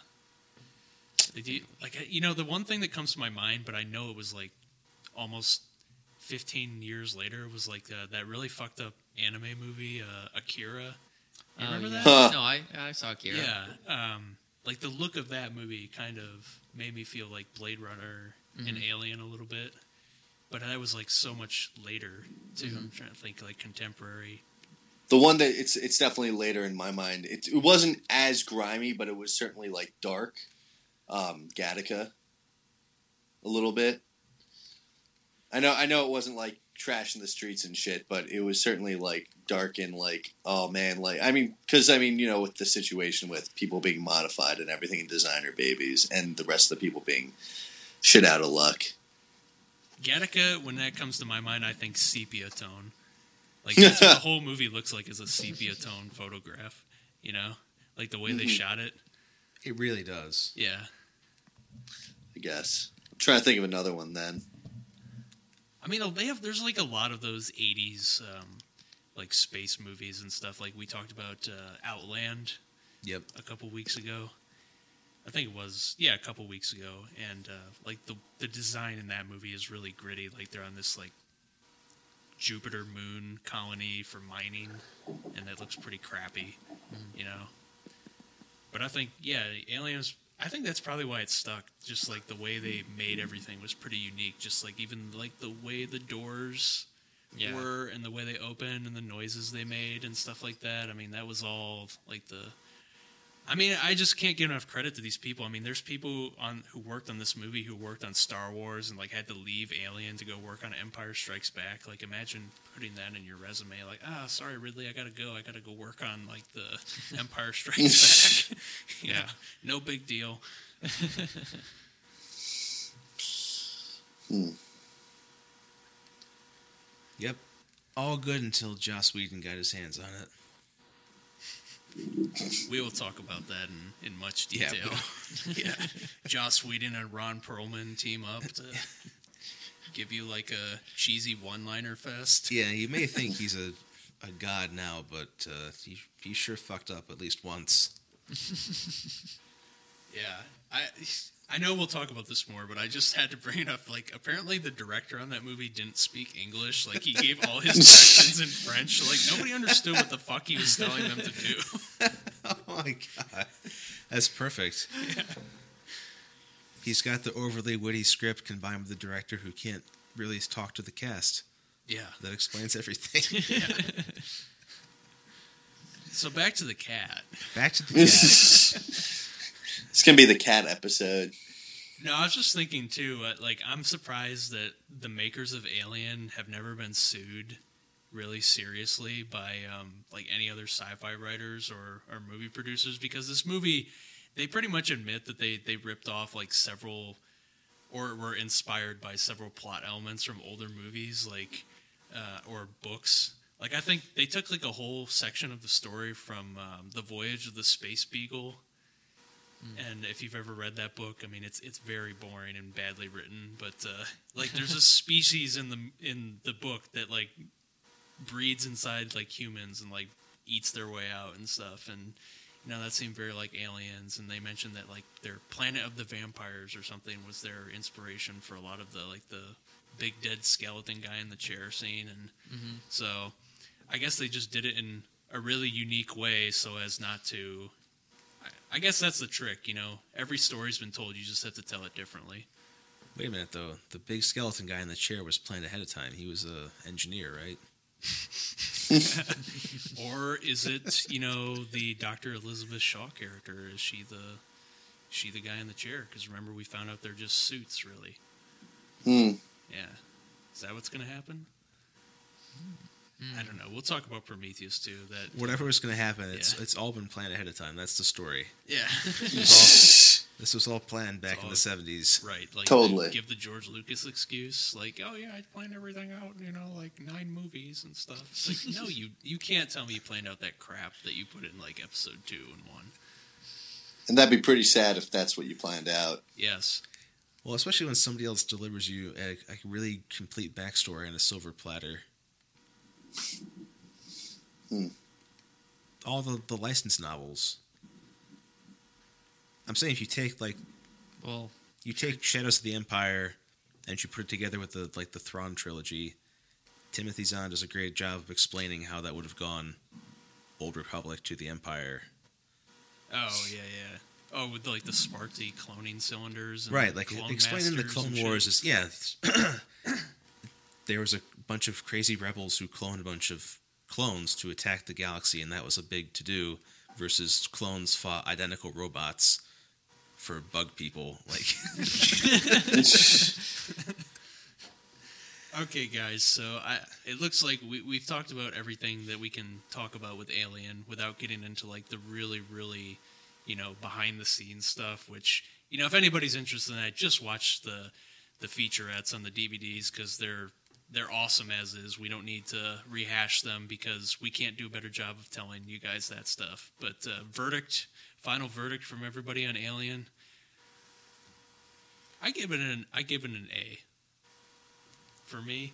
Do, like you know the one thing that comes to my mind, but I know it was like almost 15 years later. Was like uh, that really fucked up anime movie uh, Akira. You Oh, remember yeah. that? No, I I saw Akira. Yeah. Um, like the look of that movie kind of made me feel like Blade Runner and Mhm. Alien a little bit. But that was like so much later too. I'm Mhm. trying to think like contemporary. The one that it's it's definitely later in my mind. It, it wasn't as grimy, but it was certainly like dark. Um, Gattaca, a little bit. I know I know it wasn't like trash in the streets and shit, but it was certainly like dark and like oh man, like I mean, because I mean you know with the situation with people being modified and everything and designer babies and the rest of the people being shit out of luck. Gattaca, when that comes to my mind, I think sepia tone. Like that's what the (laughs) whole movie looks like is a sepia tone photograph. You know, like the way they Mhm. shot it. It really does. Yeah. I guess. I'm trying to think of another one then. I mean, they have. There's like a lot of those '80s um, like space movies and stuff. Like we talked about uh, Outland Yep. a couple weeks ago. I think it was yeah, a couple weeks ago, and uh, like the the design in that movie is really gritty. Like they're on this like Jupiter moon colony for mining, and it looks pretty crappy, you know. But I think yeah, Aliens. I think that's probably why it stuck. Just like the way they made everything was pretty unique. Just like even like the way the doors Yeah. were and the way they opened and the noises they made and stuff like that. I mean, that was all like the. I mean, I just can't give enough credit to these people. I mean, there's people on who worked on this movie who worked on Star Wars and like had to leave Alien to go work on Empire Strikes Back. Like, imagine putting that in your resume. Like, ah, sorry, Ridley, I gotta go. I gotta go work on like the (laughs) Empire Strikes Back. (laughs) yeah, no big deal. hmm. Yep. All good until Joss Whedon got his hands on it. We will talk about that in, in much Yeah, detail. (laughs) Yeah, Joss Whedon and Ron Perlman team up to give you like a cheesy one-liner fest. Yeah, you may think he's a, a god now, but uh, he, he sure fucked up at least once. (laughs) Yeah, I I know we'll talk about this more, but I just had to bring it up. Like, apparently the director on that movie didn't speak English. Like, he gave all his (laughs) directions in French. Like, nobody understood what the fuck he was telling them to do. (laughs) Oh my god. That's perfect. He's got the overly witty script combined with the director who can't really talk to the cast. Yeah. That explains everything. (laughs) So back to the cat. Back to the cat. It's gonna be the cat episode. No, I was just thinking too. Uh, like, I'm surprised that the makers of Alien have never been sued really seriously by um, like any other sci-fi writers or, or movie producers because this movie, they pretty much admit that they they ripped off like several or were inspired by several plot elements from older movies like uh, or books. Like I think they took like a whole section of the story from um, the Voyage of the Space Beagle and if you've ever read that book, I mean, it's it's very boring and badly written. But uh, like, there's a (laughs) species in the in the book that like breeds inside like humans and like eats their way out and stuff. And you know that seemed very like aliens. And they mentioned that like their planet of the vampires or something was their inspiration for a lot of the like the big dead skeleton guy in the chair scene. And so I guess they just did it in a really unique way so as not to I guess that's the trick, you know. Every story's been told, you just have to tell it differently. Wait a minute, though. The big skeleton guy in the chair was planned ahead of time. He was a engineer, right? (laughs) Or is it, you know, the Dr. Elizabeth Shaw character? Is she the she the guy in the chair? Because remember, we found out they're just suits, really. Hmm. Yeah. Is that what's going to happen? I don't know. We'll talk about Prometheus too. That Whatever was going to happen, it's Yeah. it's all been planned ahead of time. That's the story. yeah, (laughs) This was all planned back in all- the seventies. right. Like Totally. give the George Lucas excuse, like, oh yeah, I planned everything out. You know, like nine movies and stuff. It's like, no, you you can't tell me you planned out that crap that you put in like episode two and one. And that'd be pretty sad if that's what you planned out. Yes. Well, especially when somebody else delivers you a, a really complete backstory on a silver platter. Hmm. All the the licensed novels. I'm saying if you take like Well, you take Shadows of the Empire and you put it together with the like the Thrawn trilogy, Timothy Zahn does a great job of explaining how that would have gone Old Republic to the Empire. Oh yeah, yeah. Oh, with like the Spaarti cloning cylinders. And Right, like explaining the Clone. Wars is yeah. (clears throat) there was a bunch of crazy rebels who cloned a bunch of clones to attack the galaxy, and that was a big to do. Versus clones fought identical robots for bug people. Like, (laughs) Okay, guys. So I, it looks like we, we've talked about everything that we can talk about with Alien without getting into like the really, really, you know, behind the scenes stuff. Which you know, if anybody's interested in that, just watch the the featurettes on the DVDs because they're they're awesome as is. We don't need to rehash them because we can't do a better job of telling you guys that stuff. But uh, verdict, final verdict from everybody on Alien. I give it an I give it an A. for me.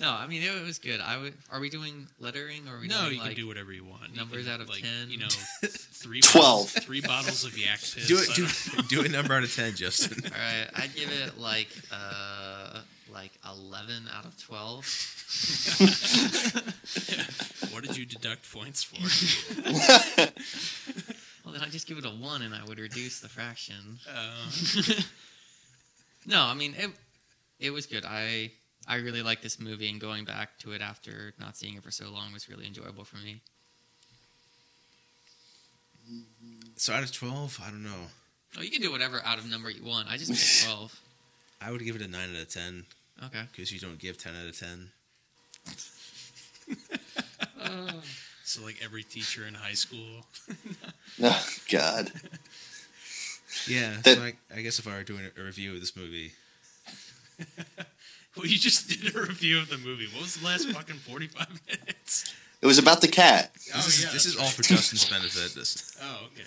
No, I mean it was good. I would. Are we doing lettering or are we No, doing you like, can do whatever you want. You numbers can, out of like, 10? You know, (laughs) three Twelve. bottles, three bottles of yak piss. Do it. Do, don't- do a number out of ten, Justin. All right, I'd give it like uh like eleven out of twelve. (laughs) what did you deduct points for? (laughs) Well, then I'd just give it a one, and I would reduce the fraction. Uh, (laughs) No, I mean it. It was good. I I really like this movie, and going back to it after not seeing it for so long was really enjoyable for me. So out of twelve, I don't know. Oh, you can do whatever out of number you want. I just made twelve. I would give it a nine out of ten Okay. because you don't give ten out of ten. (laughs) so like every teacher in high school. (laughs) Oh, God. Yeah. That- so I, I guess if I were doing a review of this movie, (laughs) Well, you just did a review of the movie. What was the last fucking forty-five minutes? It was about the cat. Oh this, is, yeah, this that's is all right. for Justin's benefit. This. Oh okay.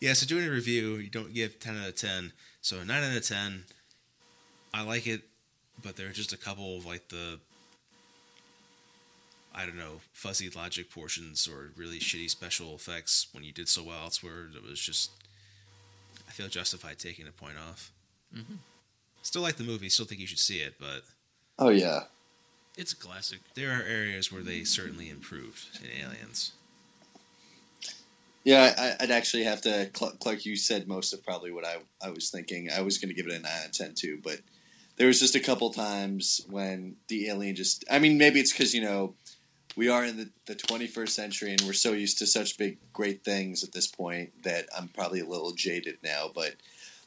Yeah, so doing a review, you don't give 10 out of 10. So a 9 out of 10, I like it, but there are just a couple of like the, I don't know, fuzzy logic portions or really shitty special effects when you did so well elsewhere. It was just, I feel justified taking a point off. Mhm. Still like the movie, still think you should see it, but Oh yeah. It's a classic. there are areas where they certainly improved in Aliens. Yeah, I, I'd actually have to. Clark, you said most of probably what I, I was thinking. I was going to give it a 9 out of 10 too, but there was just a couple times when the alien just. I mean, maybe it's because, you know, we are in the, the 21st century and we're so used to such big, great things at this point that I'm probably a little jaded now, but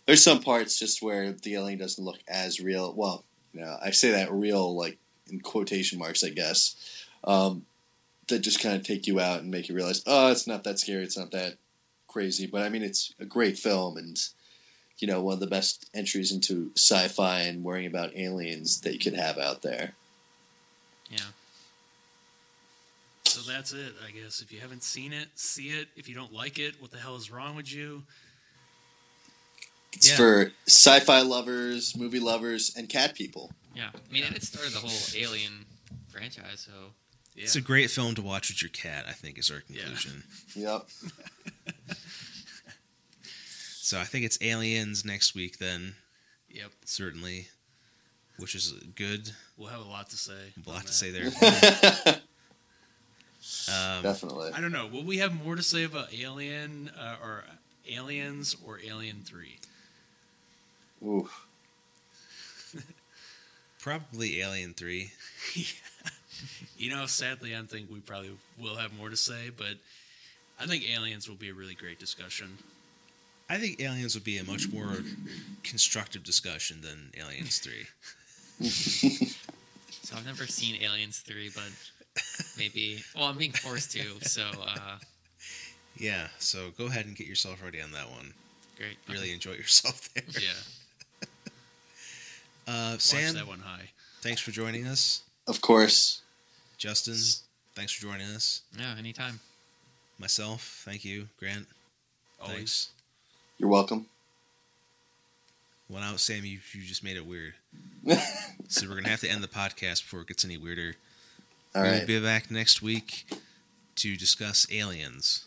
there's some parts just where the alien doesn't look as real. Well, you know, I say that real, like, in quotation marks, I guess. Um, that just kind of take you out and make you realize, oh, it's not that scary, it's not that crazy. But I mean, it's a great film and you know one of the best entries into sci-fi and worrying about aliens that you could have out there. Yeah. So that's it, I guess. If you haven't seen it, see it. If you don't like it, what the hell is wrong with you? It's Yeah. for sci-fi lovers, movie lovers, and cat people. Yeah. I mean, and it started the whole Alien franchise, so Yeah. It's a great film to watch with your cat, I think, is our Yeah. conclusion. (laughs) Yep. (laughs) So I think it's Aliens next week then, yep. certainly, which is good. We'll have a lot to say. A lot to that. say there. (laughs) Um, Definitely. I don't know. Will we have more to say about Alien uh, or Aliens or Alien Three? Oof. probably Alien 3. (laughs) You know, sadly, I think we probably will have more to say, but I think Aliens will be a really great discussion. I think Aliens would be a much more constructive discussion than Aliens 3. (laughs) so I've never seen Aliens three, but maybe. Well, I'm being forced to, so uh, Yeah, so go ahead and get yourself ready on that one. great. Really enjoy yourself (laughs) there. Yeah, Uh, watch Sam, that one high. thanks for joining us. Of course. Justin, thanks for joining us. Yeah, anytime. Myself, thank you. Grant, Always. thanks. You're welcome. Well, now, Sam, you, you just made it weird. (laughs) So we're going to have to end the podcast before it gets any weirder. All we'll right. be back next week to discuss aliens.